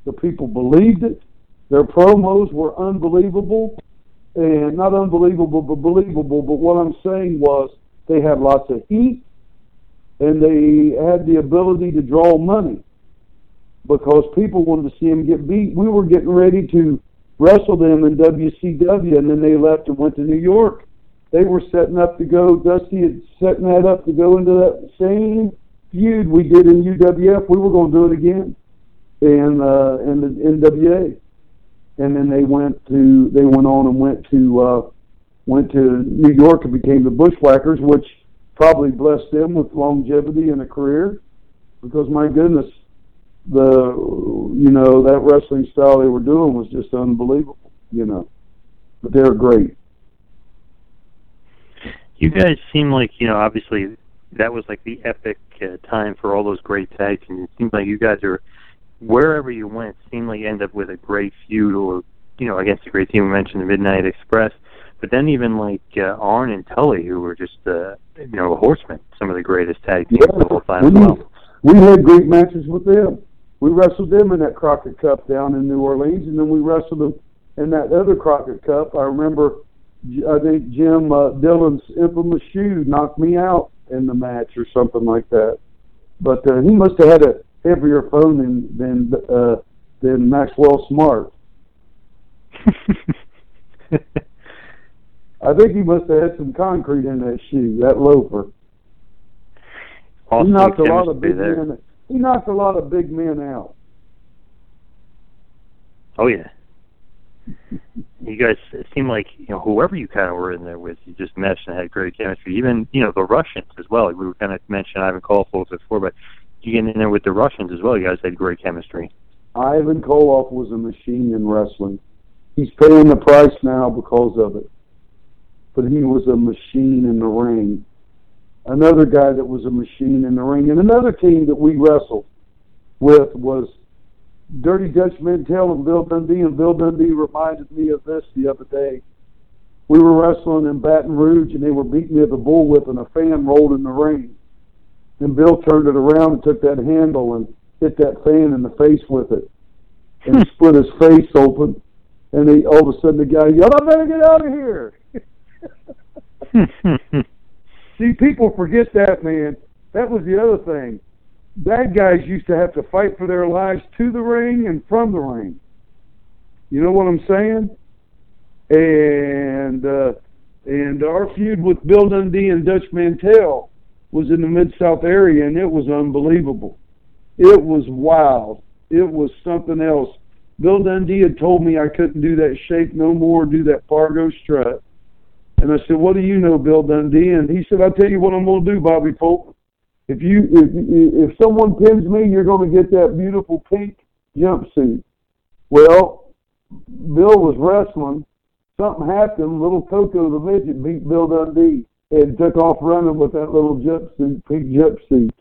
The people believed it. Their promos were unbelievable, and not unbelievable, but believable. But what I'm saying was they had lots of heat, and they had the ability to draw money because people wanted to see them get beat. We were getting ready to wrestle them in WCW, and then they left and went to New York. They were setting up to go. Dusty had setting that up to go into that same feud we did in UWF. We were going to do it again in uh, in the NWA, and then they went to they went on and went to uh, went to New York and became the Bushwhackers, which probably blessed them with longevity and a career, because my goodness, the you know that wrestling style they were doing was just unbelievable, you know, but they're great. You guys seem like you know obviously that was like the epic uh, time for all those great tag teams. It seems like you guys are wherever you went you end up with a great feud or you know against a great team. We mentioned the Midnight Express, but then even like uh, Arn and Tully, who were just uh, you know horsemen, some of the greatest tag teams Yeah, of all time as we, well. we had great matches with them. We wrestled them in that Crockett Cup down in New Orleans, and then we wrestled them in that other Crockett Cup. I remember, I think Jim uh, Dillon's infamous shoe knocked me out in the match or something like that. But uh, he must have had a heavier phone than than uh, than Maxwell Smart. <laughs> I think he must have had some concrete in that shoe, that loafer. Awesome he knocked a lot of big there. men. He knocked a lot of big men out. Oh yeah. You guys it seemed like you know whoever you kind of were in there with, you just meshed and had great chemistry. Even you know the Russians as well. We were kind of mentioning Ivan Koloff before, but you get in there with the Russians as well. You guys had great chemistry. Ivan Koloff was a machine in wrestling. He's paying the price now because of it. But he was a machine in the ring. Another guy that was a machine in the ring. And another team that we wrestled with was Dirty Dutch Mantel and Bill Dundee. And Bill Dundee reminded me of this the other day. We were wrestling in Baton Rouge and they were beating me with a bullwhip and a fan rolled in the ring. And Bill turned it around and took that handle and hit that fan in the face with it. And <laughs> split his face open. And he, all of a sudden the guy yelled, I better get out of here. <laughs> See, people forget that, man. That was the other thing. Bad guys used to have to fight for their lives to the ring and from the ring. You know what I'm saying? And uh, and our feud with Bill Dundee and Dutch Mantel was in the Mid South area, and it was unbelievable. It was wild. It was something else. Bill Dundee had told me I couldn't do that shake no more, do that Fargo strut. And I said, "What do you know, Bill Dundee?" And he said, "I'll tell you what I'm going to do, Bobby Polk. If you if if someone pins me, you're going to get that beautiful pink jumpsuit." Well, Bill was wrestling. Something happened. Little Coco the midget beat Bill Dundee and took off running with that little jumpsuit, pink jumpsuit.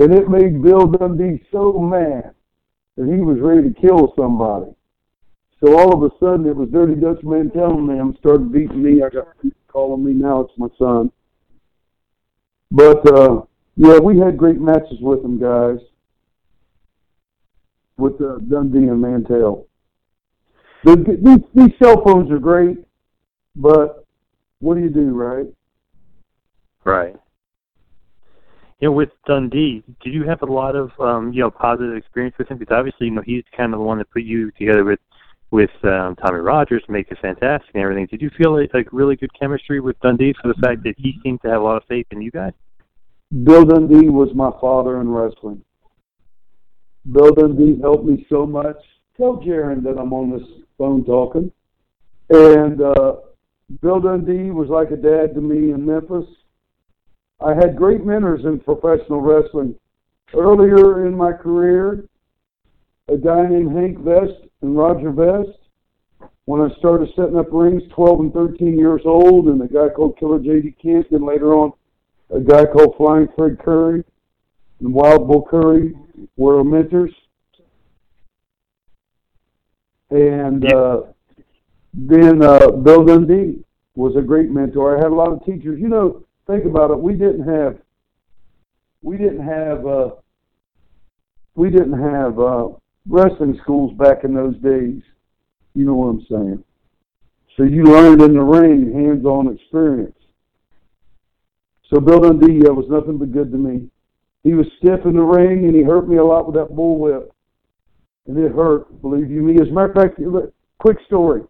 And it made Bill Dundee so mad that he was ready to kill somebody. So all of a sudden, it was Dirty Dutch Mantel and them started beating me. I got people calling me now. It's my son. But uh, yeah, we had great matches with them guys, with uh, Dundee and Mantel. The, these, these cell phones are great, but what do you do, right? Right. You know, with Dundee, did you have a lot of um, you know positive experience with him? Because obviously, you know, he's kind of the one that put you together with with um, Tommy Rogers, make it fantastic and everything. Did you feel like, like really good chemistry with Dundee for the fact that he seemed to have a lot of faith in you guys? Bill Dundee was my father in wrestling. Bill Dundee helped me so much. Tell Jaron that I'm on this phone talking. And uh, Bill Dundee was like a dad to me in Memphis. I had great mentors in professional wrestling. Earlier in my career, a guy named Hank Vest and Roger Vest. When I started setting up rings, 12 and 13 years old, and a guy called Killer J.D. Kent, and later on, a guy called Flying Fred Curry and Wild Bull Curry were our mentors. And uh, then uh, Bill Dundee was a great mentor. I had a lot of teachers. You know, think about it. We didn't have, we didn't have, uh, we didn't have uh, wrestling schools back in those days. You know what I'm saying? So you learned in the ring, hands-on experience. So Bill Dundee uh, was nothing but good to me. He was stiff in the ring, and he hurt me a lot with that bullwhip, and it hurt. Believe you me. As a matter of fact, quick story.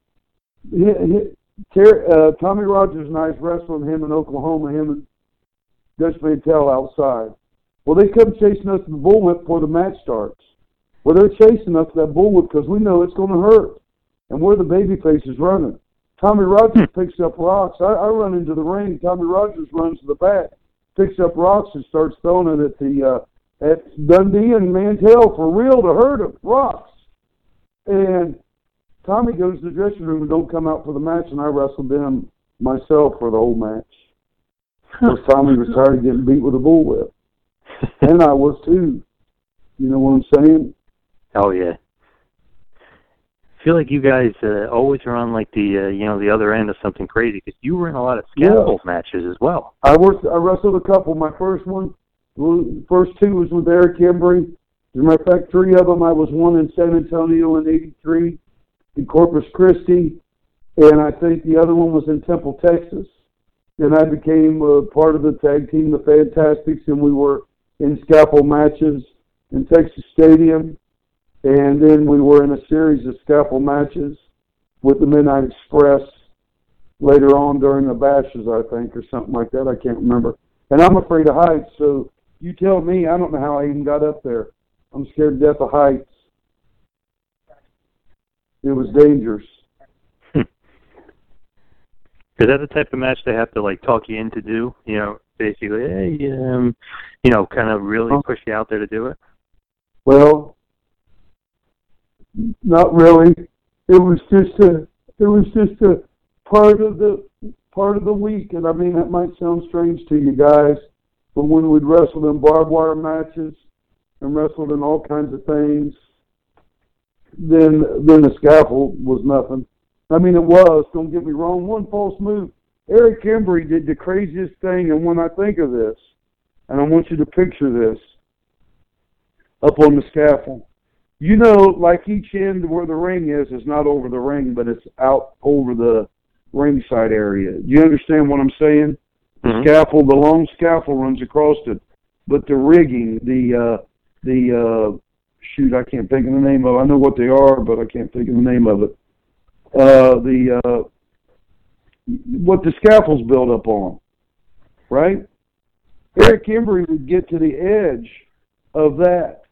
He, he, Ter, uh, Tommy Rogers and I was wrestling him in Oklahoma, him and Dutch Mantel outside. Well, they come chasing us to the bullwhip before the match starts. Well, they're chasing us that bullwhip because we know it's going to hurt, and we're the baby faces running. Tommy Rogers picks up rocks. I, I run into the ring. Tommy Rogers runs to the back, picks up rocks and starts throwing it at the uh, at Dundee and Mantel for real to hurt him. Rocks. And Tommy goes to the dressing room and don't come out for the match, and I wrestled them myself for the whole match. Because <laughs> Tommy was tired of getting beat with a bullwhip. and I was too. You know what I'm saying? Oh yeah. I feel like you guys uh, always are on like the uh, you know the other end of something crazy because you were in a lot of scaffold Yeah. matches as well. I worked. I wrestled a couple. My first one, the first two was with Eric Embry. As a matter of fact, three of them. I was one in San Antonio in '83, in Corpus Christi, and I think the other one was in Temple, Texas. And I became uh, part of the tag team, the Fantastics, and we were in scaffold matches in Texas Stadium. And then we were in a series of scaffold matches with the Midnight Express later on during the bashes, I think, or something like that. I can't remember. And I'm afraid of heights, so you tell me. I don't know how I even got up there. I'm scared to death of heights. It was dangerous. <laughs> Is that the type of match they have to like talk you into do? You know, basically, hey, um, you know, kind of really push you out there to do it. Well, not really. It was just a. It was just a part of the part of the week, and I mean that might sound strange to you guys, but when we'd wrestled in barbed wire matches and wrestled in all kinds of things, then then the scaffold was nothing. I mean, it was. Don't get me wrong. One false move. Eric Embry did the craziest thing, and when I think of this, and I want you to picture this up on the scaffold. You know, like each end where the ring is is not over the ring, but it's out over the ringside area. You understand what I'm saying? The scaffold, the long scaffold runs across it, but the rigging, the uh, the uh, shoot, I can't think of the name of. it. I know what they are, but I can't think of the name of it. Uh, the uh, what the scaffold's built up on, right? Eric Embry would get to the edge of that,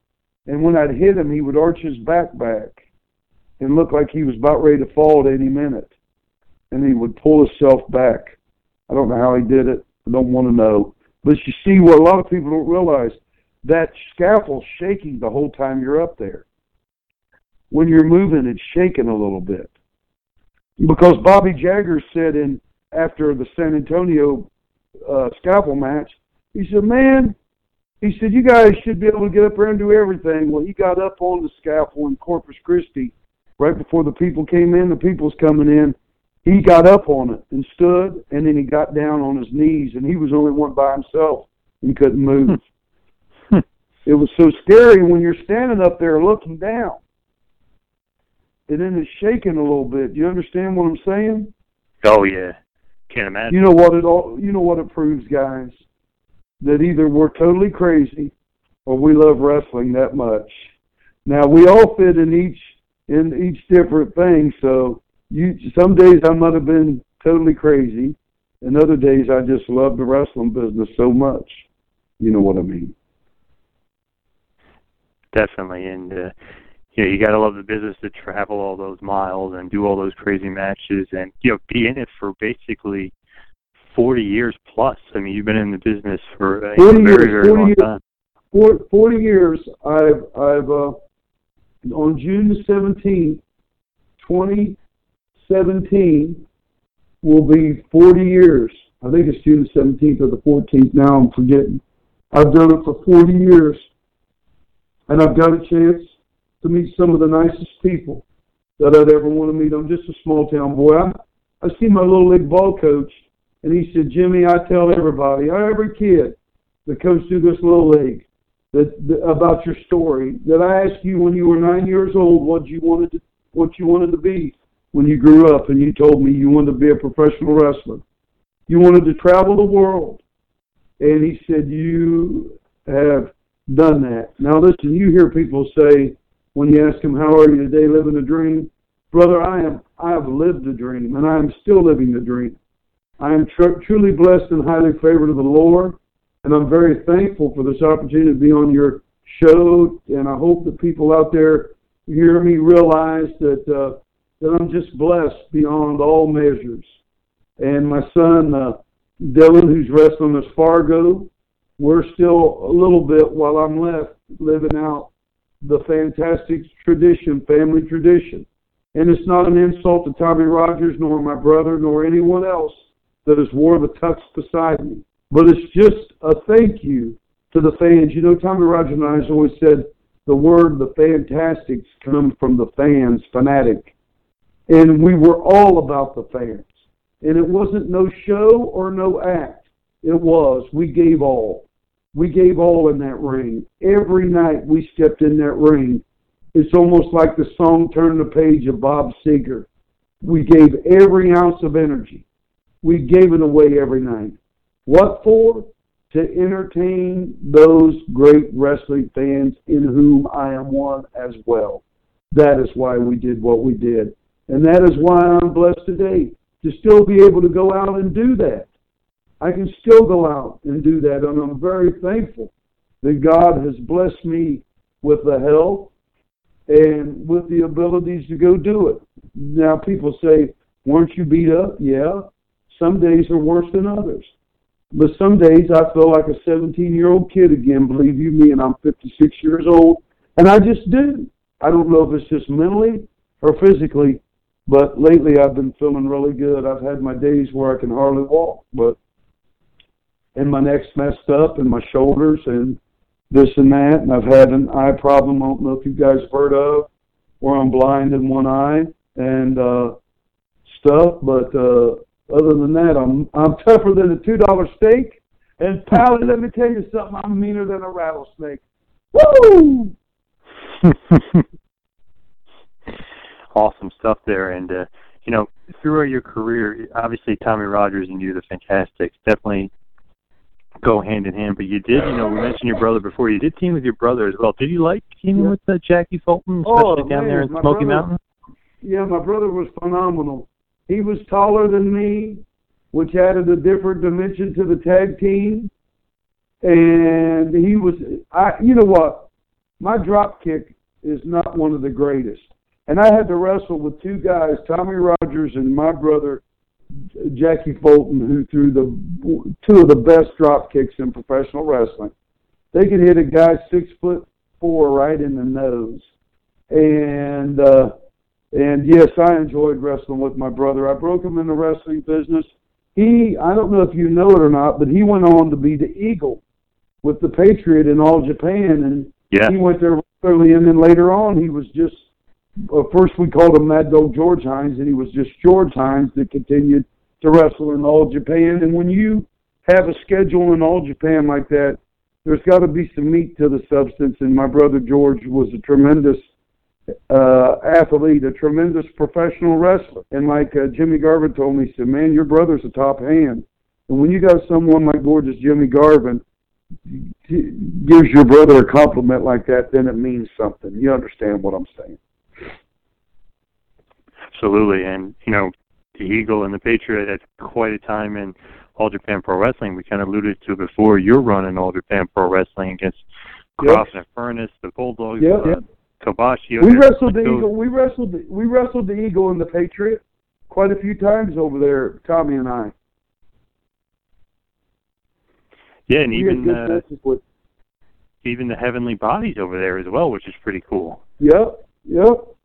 and when I'd hit him, he would arch his back back and look like he was about ready to fall at any minute, and he would pull himself back. I don't know how he did it. I don't want to know. But you see, what a lot of people don't realize that scaffold's shaking the whole time you're up there. When you're moving, it's shaking a little bit. Because Bobby Jagger said in after the San Antonio uh, scaffold match, he said, "Man, he said you guys should be able to get up there and do everything." Well, he got up on the scaffold in Corpus Christi right before the people came in. The people's coming in. He got up on it and stood, and then he got down on his knees, and he was only one by himself and couldn't move. <laughs> it was so scary when you're standing up there looking down and then it's shaking a little bit. Do you understand what I'm saying? Oh yeah, can't imagine. You know what it all you know what it proves, guys? That either we're totally crazy or we love wrestling that much. Now we all fit in each in each different thing, so you some days I might have been totally crazy and other days I just love the wrestling business so much. You know what I mean? Definitely, and uh, you know you got to love the business to travel all those miles and do all those crazy matches, and you know be in it for basically forty years plus. I mean, you've been in the business for a 40 very years, very 40 long years. time. For- 40 years, I've, I've, uh, on June the 17th, 2017, will be 40 years. I think it's June 17th or the 14th. Now I'm forgetting. I've done it for 40 years. And I've got a chance to meet some of the nicest people that I'd ever want to meet. I'm just a small town boy. I, I see my little league ball coach, and he said, Jimmy, I tell everybody, every kid that comes through this little league, that, that about your story. That I asked you when you were nine years old what you wanted to what you wanted to be when you grew up, and you told me you wanted to be a professional wrestler. You wanted to travel the world, and he said you have done that. Now listen, you hear people say when you ask them how are you today, living a dream. brother, I am I have lived the dream, and I am still living the dream. I am tr- truly blessed and highly favored of the Lord, and I'm very thankful for this opportunity to be on your show. And I hope that people out there hear me realize that uh, that I'm just blessed beyond all measures. And my son uh, Dylan, who's wrestling as Fargo, we're still a little bit while I'm left living out the fantastic tradition, family tradition. And it's not an insult to Tommy Rogers, nor my brother, nor anyone else that has wore the tux beside me. But it's just a thank you to the fans. You know, Tommy Rogers and I has always said the word the fantastics come from the fans, fanatic. And we were all about the fans. And it wasn't no show or no act. It was. We gave all. We gave all in that ring. Every night we stepped in that ring. It's almost like the song Turn the Page of Bob Seger. We gave every ounce of energy. We gave it away every night. What for? To entertain those great wrestling fans in whom I am one as well. That is why we did what we did. And that is why I'm blessed today to still be able to go out and do that. I can still go out and do that, and I'm very thankful that God has blessed me with the health and with the abilities to go do it. Now, people say, weren't you beat up? Yeah. Some days are worse than others. But some days I feel like a 17 year old kid again, believe you me, and I'm 56 years old, and I just do. I don't know if it's just mentally or physically, but lately I've been feeling really good. I've had my days where I can hardly walk, but and my neck's messed up and my shoulders and this and that. And I've had an eye problem. I don't know if you guys have heard of, where I'm blind in one eye and uh, stuff. But uh, other than that, I'm I'm tougher than a two dollar steak. And Pally, let me tell you something. I'm meaner than a rattlesnake. Woo! <laughs> awesome stuff there. And uh, you know, throughout your career, obviously Tommy Rogers and you, the Fantastics, definitely go hand in hand. But you did, you know, we mentioned your brother before. You did team with your brother as well. Did you like teaming yeah. with uh, Jackie Fulton, especially oh, down man, there in brother, Smoky Mountain? Yeah, my brother was phenomenal. He was taller than me, which added a different dimension to the tag team. And he was, I, you know what? My drop kick is not one of the greatest. And I had to wrestle with two guys, Tommy Rogers and my brother Jackie Fulton, who threw the two of the best drop kicks in professional wrestling. They could hit a guy six foot four right in the nose, and uh, and yes, I enjoyed wrestling with my brother. I broke him in the wrestling business. He, I don't know if you know it or not, but he went on to be the Eagle with the Patriot in All Japan, and yeah. he went there early, and then later on he was just uh, first we called him Mad Dog George Hines, and he was just George Hines that continued to wrestle in All Japan. And when you have a schedule in All Japan like that, there's got to be some meat to the substance. And my brother George was a tremendous uh, athlete, a tremendous professional wrestler. And like uh, Jimmy Garvin told me, he said, "Man, your brother's a top hand." And when you got someone like gorgeous Jimmy Garvin gives your brother a compliment like that, then it means something. You understand what I'm saying? Absolutely, and you know, the Eagle and the Patriot had quite a time in All Japan Pro Wrestling. We kind of alluded to before your run in All Japan Pro Wrestling against Cross yep. and Furnas, the Bulldogs, yep, uh, yep. We wrestled the Eagle. We wrestled. The, we wrestled the Eagle and the Patriot quite a few times over there. Tommy and I. Yeah, and we even uh, with, even the Heavenly Bodies over there as well, which is pretty cool. Yep, yep.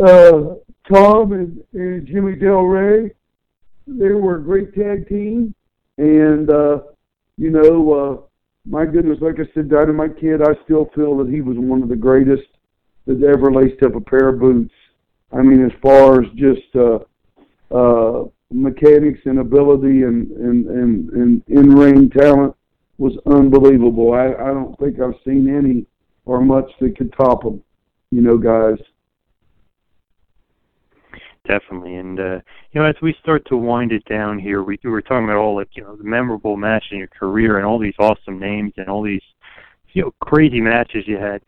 Uh, Tom and, and Jimmy Del Ray, they were a great tag team, and uh, you know, uh, my goodness, like I said, Dynamite Kid, I still feel that he was one of the greatest that ever laced up a pair of boots. I mean, as far as just uh, uh, mechanics and ability and and and, and in ring talent was unbelievable. I I don't think I've seen any or much that could top him. You know, guys definitely. And uh, you know, as we start to wind it down here, we, we were talking about all like you know the memorable match in your career and all these awesome names and all these you know crazy matches you had.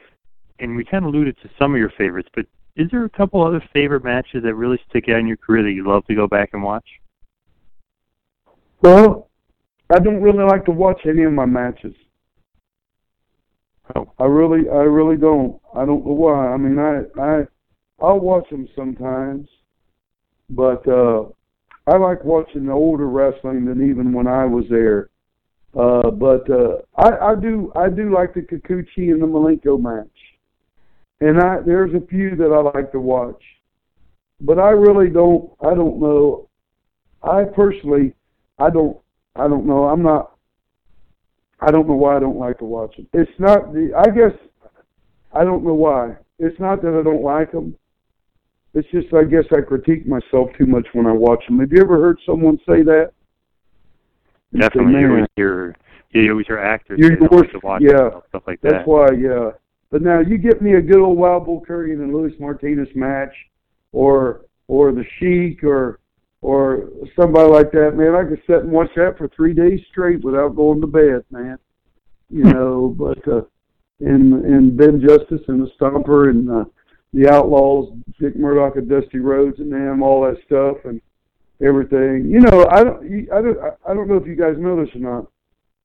And we kind of alluded to some of your favorites, but is there a couple other favorite matches that really stick out in your career that you love to go back and watch? Well, I don't really like to watch any of my matches. Oh. I really, I really don't. I don't know why. I mean, I, I, I'll watch them sometimes, but uh I like watching the older wrestling than even when I was there. Uh, but uh, I, I do, I do like the Kikuchi and the Malenko match, and I there's a few that I like to watch, but I really don't. I don't know. I personally, I don't. I don't know. I'm not. I don't know why I don't like to watch them. It's not the. I guess I don't know why. It's not that I don't like them. It's just I guess I critique myself too much when I watch them. Have you ever heard someone say that? Definitely, you "Man, always hear you always hear actors You're they like worst. to watch Yeah, stuff like that's that. why. Yeah, but now you get me a good old Wild Bull Curry and Luis Martinez match, or or the Sheik, or or somebody like that. Man, I could sit and watch that for three days straight without going to bed, man. You know, but uh, and and Ben Justice and the Stomper and uh, the Outlaws, Dick Murdoch and Dusty Rhodes and them, all that stuff and everything. You know, I don't, I don't, I don't know if you guys know this or not,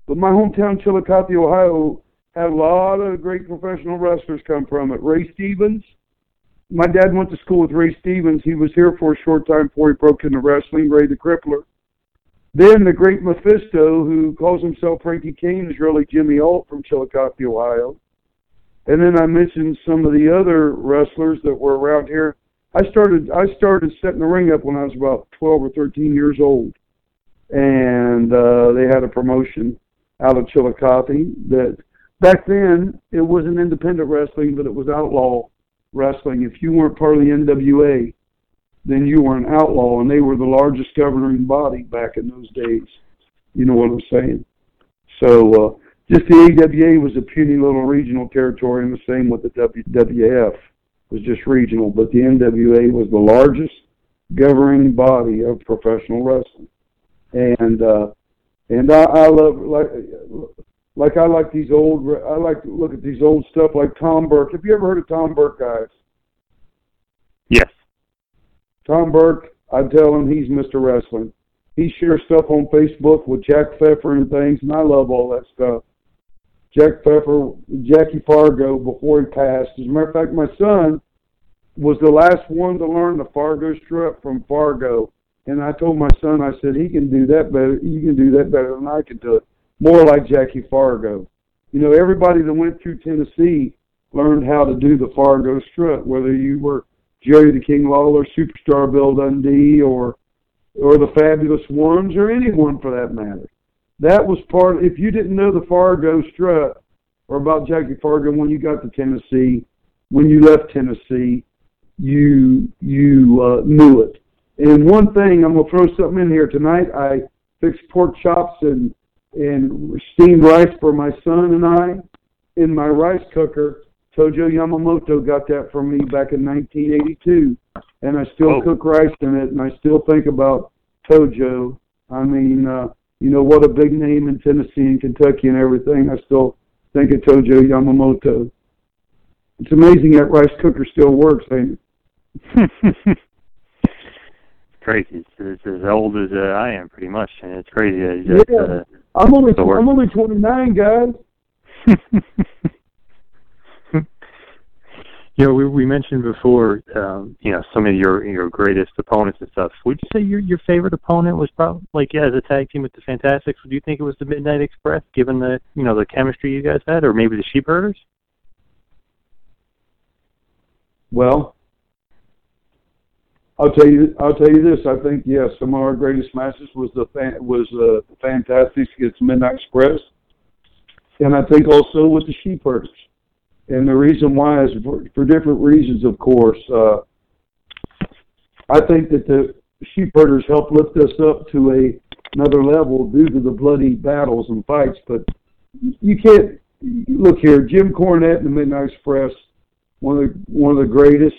but my hometown, Chillicothe, Ohio, had a lot of great professional wrestlers come from it. Ray Stevens. My dad went to school with Ray Stevens. He was here for a short time before he broke into wrestling. Ray the Crippler. Then the great Mephisto, who calls himself Frankie Cain, is really Jimmy Alt from Chillicothe, Ohio. And then I mentioned some of the other wrestlers that were around here. I started I started setting the ring up when I was about twelve or thirteen years old, and uh, they had a promotion out of Chillicothe that back then it wasn't independent wrestling, but it was outlaw wrestling. If you weren't part of the NWA, then you were an outlaw, and they were the largest governing body back in those days. You know what I'm saying? So uh, just the AWA was a puny little regional territory, and the same with the WWF was just regional. But the NWA was the largest governing body of professional wrestling, and uh, and I, I love like like I like these old I like to look at these old stuff like Tom Burke. Have you ever heard of Tom Burke, guys? Yes. Tom Burke, I tell him he's Mr. Wrestling. He shares stuff on Facebook with Jack Pfeffer and things, and I love all that stuff. Jack Pfeffer, Jackie Fargo before he passed. As a matter of fact, my son was the last one to learn the Fargo strut from Fargo. And I told my son, I said, he can do that better. You can do that better than I can do it. More like Jackie Fargo. You know, everybody that went through Tennessee learned how to do the Fargo strut, whether you were Jerry the King Lawler, Superstar Bill Dundee, or or the Fabulous Ones, or anyone for that matter. That was part. Of, If you didn't know the Fargo strut or about Jackie Fargo when you got to Tennessee, when you left Tennessee, you you uh, knew it. And one thing, I'm gonna throw something in here tonight. I fixed pork chops and and steamed rice for my son and I in my rice cooker. Tojo Yamamoto got that from me back in 1982, and I still Oh. cook rice in it, and I still think about Tojo. I mean, uh, you know what a big name in Tennessee and Kentucky and everything. I still think of Tojo Yamamoto. It's amazing that rice cooker still works, ain't it? <laughs> crazy. It's, it's as old as uh, I am, pretty much, and it's crazy. It's just, Yeah. uh, I'm only. I'm only 29, guys. <laughs> You know, we we mentioned before, um, you know, some of your your greatest opponents and stuff. Would you say your your favorite opponent was probably like yeah, as a tag team with the Fantastics? Would you think it was the Midnight Express, given the you know the chemistry you guys had, or maybe the Sheepherders? Well, I'll tell you. I'll tell you this. I think yes, some of our greatest matches was the fan, was uh, the Fantastics against Midnight Express, and I think also with the Sheepherders. And the reason why is for, for different reasons, of course. Uh, I think that the Sheepherders helped lift us up to a another level due to the bloody battles and fights. But you can't look here. Jim Cornette and the Midnight Express, one of the one of the greatest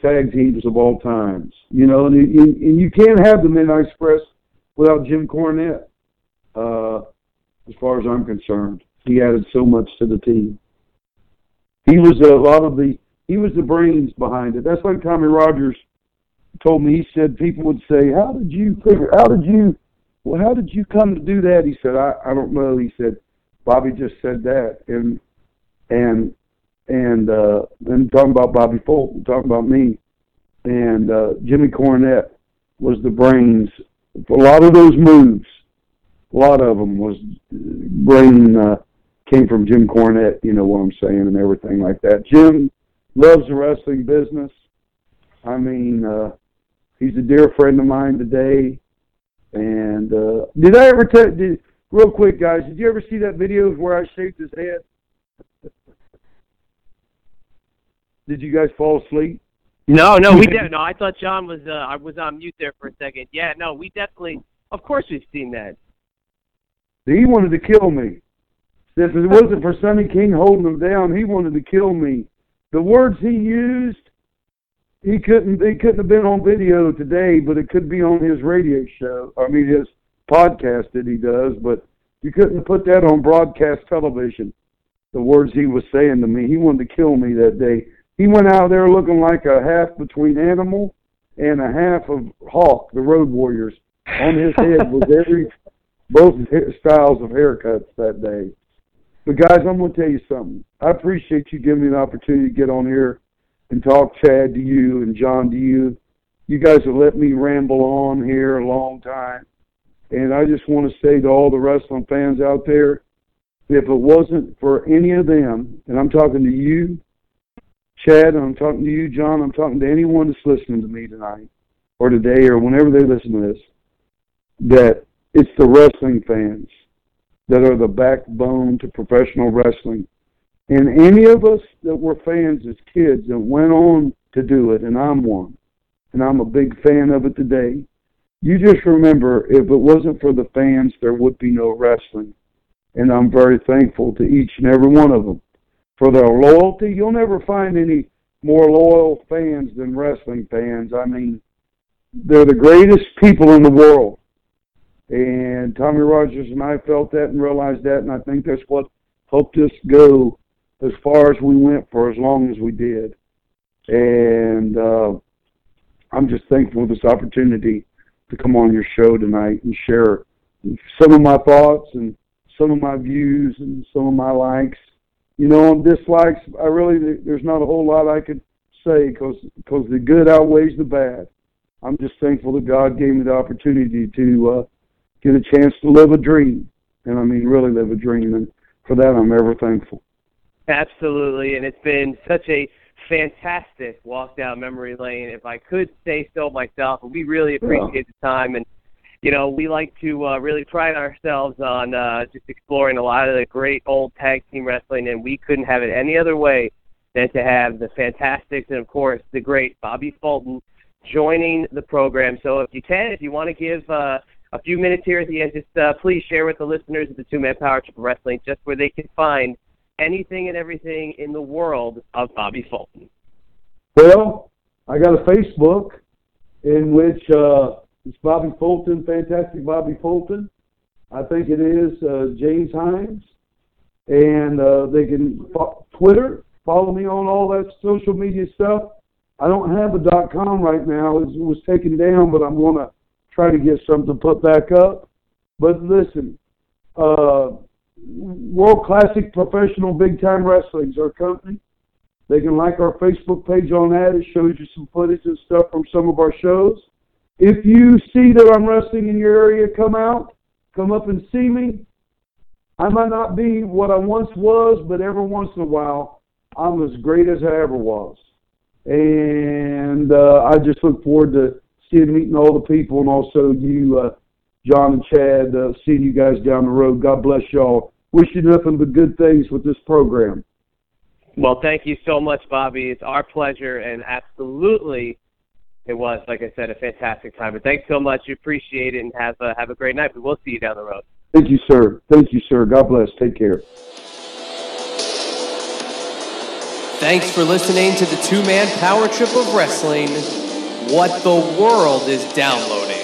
tag teams of all times. You know, and, and, and you can't have the Midnight Express without Jim Cornette. Uh, as far as I'm concerned, he added so much to the team. He was a lot of the he was the brains behind it. That's like Tommy Rogers told me. He said people would say, "How did you figure? How did you? Well, how did you come to do that?" He said, "I I don't know." He said, "Bobby just said that," and and and uh, and talking about Bobby Fulton, talking about me, and uh, Jimmy Cornette was the brains a lot of those moves. A lot of them was brain uh, came from Jim Cornette. You know what I'm saying, and everything like that. Jim loves the wrestling business. I mean, uh, he's a dear friend of mine today. And uh, did I ever tell? Did, real quick, guys, did you ever see that video where I shaved his head? Did you guys fall asleep? No, no, we <laughs> didn't. No, I thought John was. Uh, I was on mute there for a second. Yeah, no, we definitely. Of course, we've seen that. He wanted to kill me. If it wasn't for Sonny King holding him down, he wanted to kill me. The words he used, he couldn't. He couldn't have been on video today, but it could be on his radio show. I mean, his podcast that he does. But you couldn't put that on broadcast television. The words he was saying to me, he wanted to kill me that day. He went out there looking like a half between animal and a half of Hawk, the Road Warriors. On his head was every <laughs> both styles of haircuts that day. But guys, I'm going to tell you something. I appreciate you giving me the opportunity to get on here and talk Chad to you and John to you. You guys have let me ramble on here a long time. And I just want to say to all the wrestling fans out there, if it wasn't for any of them, and I'm talking to you, Chad, I'm talking to you, John, I'm talking to anyone that's listening to me tonight or today or whenever they listen to this, that it's the wrestling fans that are the backbone to professional wrestling. And any of us that were fans as kids that went on to do it, and I'm one, and I'm a big fan of it today, you just remember if it wasn't for the fans, there would be no wrestling. And I'm very thankful to each and every one of them for their loyalty. You'll never find any more loyal fans than wrestling fans. I mean, they're the greatest people in the world. And Tommy Rogers and I felt that and realized that, and I think that's what helped us go as far as we went for as long as we did. And uh, I'm just thankful for this opportunity to come on your show tonight and share some of my thoughts and some of my views and some of my likes. You know, on dislikes, I really there's not a whole lot I could say because because the good outweighs the bad. I'm just thankful that God gave me the opportunity to uh, get a chance to live a dream, and I mean really live a dream, and for that I'm ever thankful. Absolutely, and it's been such a fantastic walk down memory lane, if I could say so myself. And We really appreciate the time, and you know we like to uh, really pride ourselves on uh, just exploring a lot of the great old tag team wrestling, and we couldn't have it any other way than to have the Fantastics and of course the great Bobby Fulton joining the program. So if you can, if you want to give uh, a few minutes here at the end, just uh, please share with the listeners of the Two Man Power Trip Wrestling just where they can find anything and everything in the world of Bobby Fulton. Well, I got a Facebook in which uh, it's Bobby Fulton, fantastic Bobby Fulton. I think it is uh, James Hines, and uh, they can fo- Twitter follow me on all that social media stuff. I don't have a dot com right now; it was taken down, but I'm going to try to get something put back up. But listen, uh, World Classic Professional Big Time Wrestling is our company. They can like our Facebook page on that. It shows you some footage and stuff from some of our shows. If you see that I'm wrestling in your area, come out, come up and see me. I might not be what I once was, but every once in a while, I'm as great as I ever was. And uh, I just look forward to seeing meeting all the people and also you, uh, John and Chad, uh, seeing you guys down the road. God bless y'all. Wish you nothing but good things with this program. Well, thank you so much, Bobby. It's our pleasure, and absolutely, it was, like I said, a fantastic time. But thanks so much. We appreciate it, and have a, have a great night. We will see you down the road. Thank you, sir. Thank you, sir. God bless. Take care. Thanks for listening to the two man power trip of wrestling. What the world is downloading.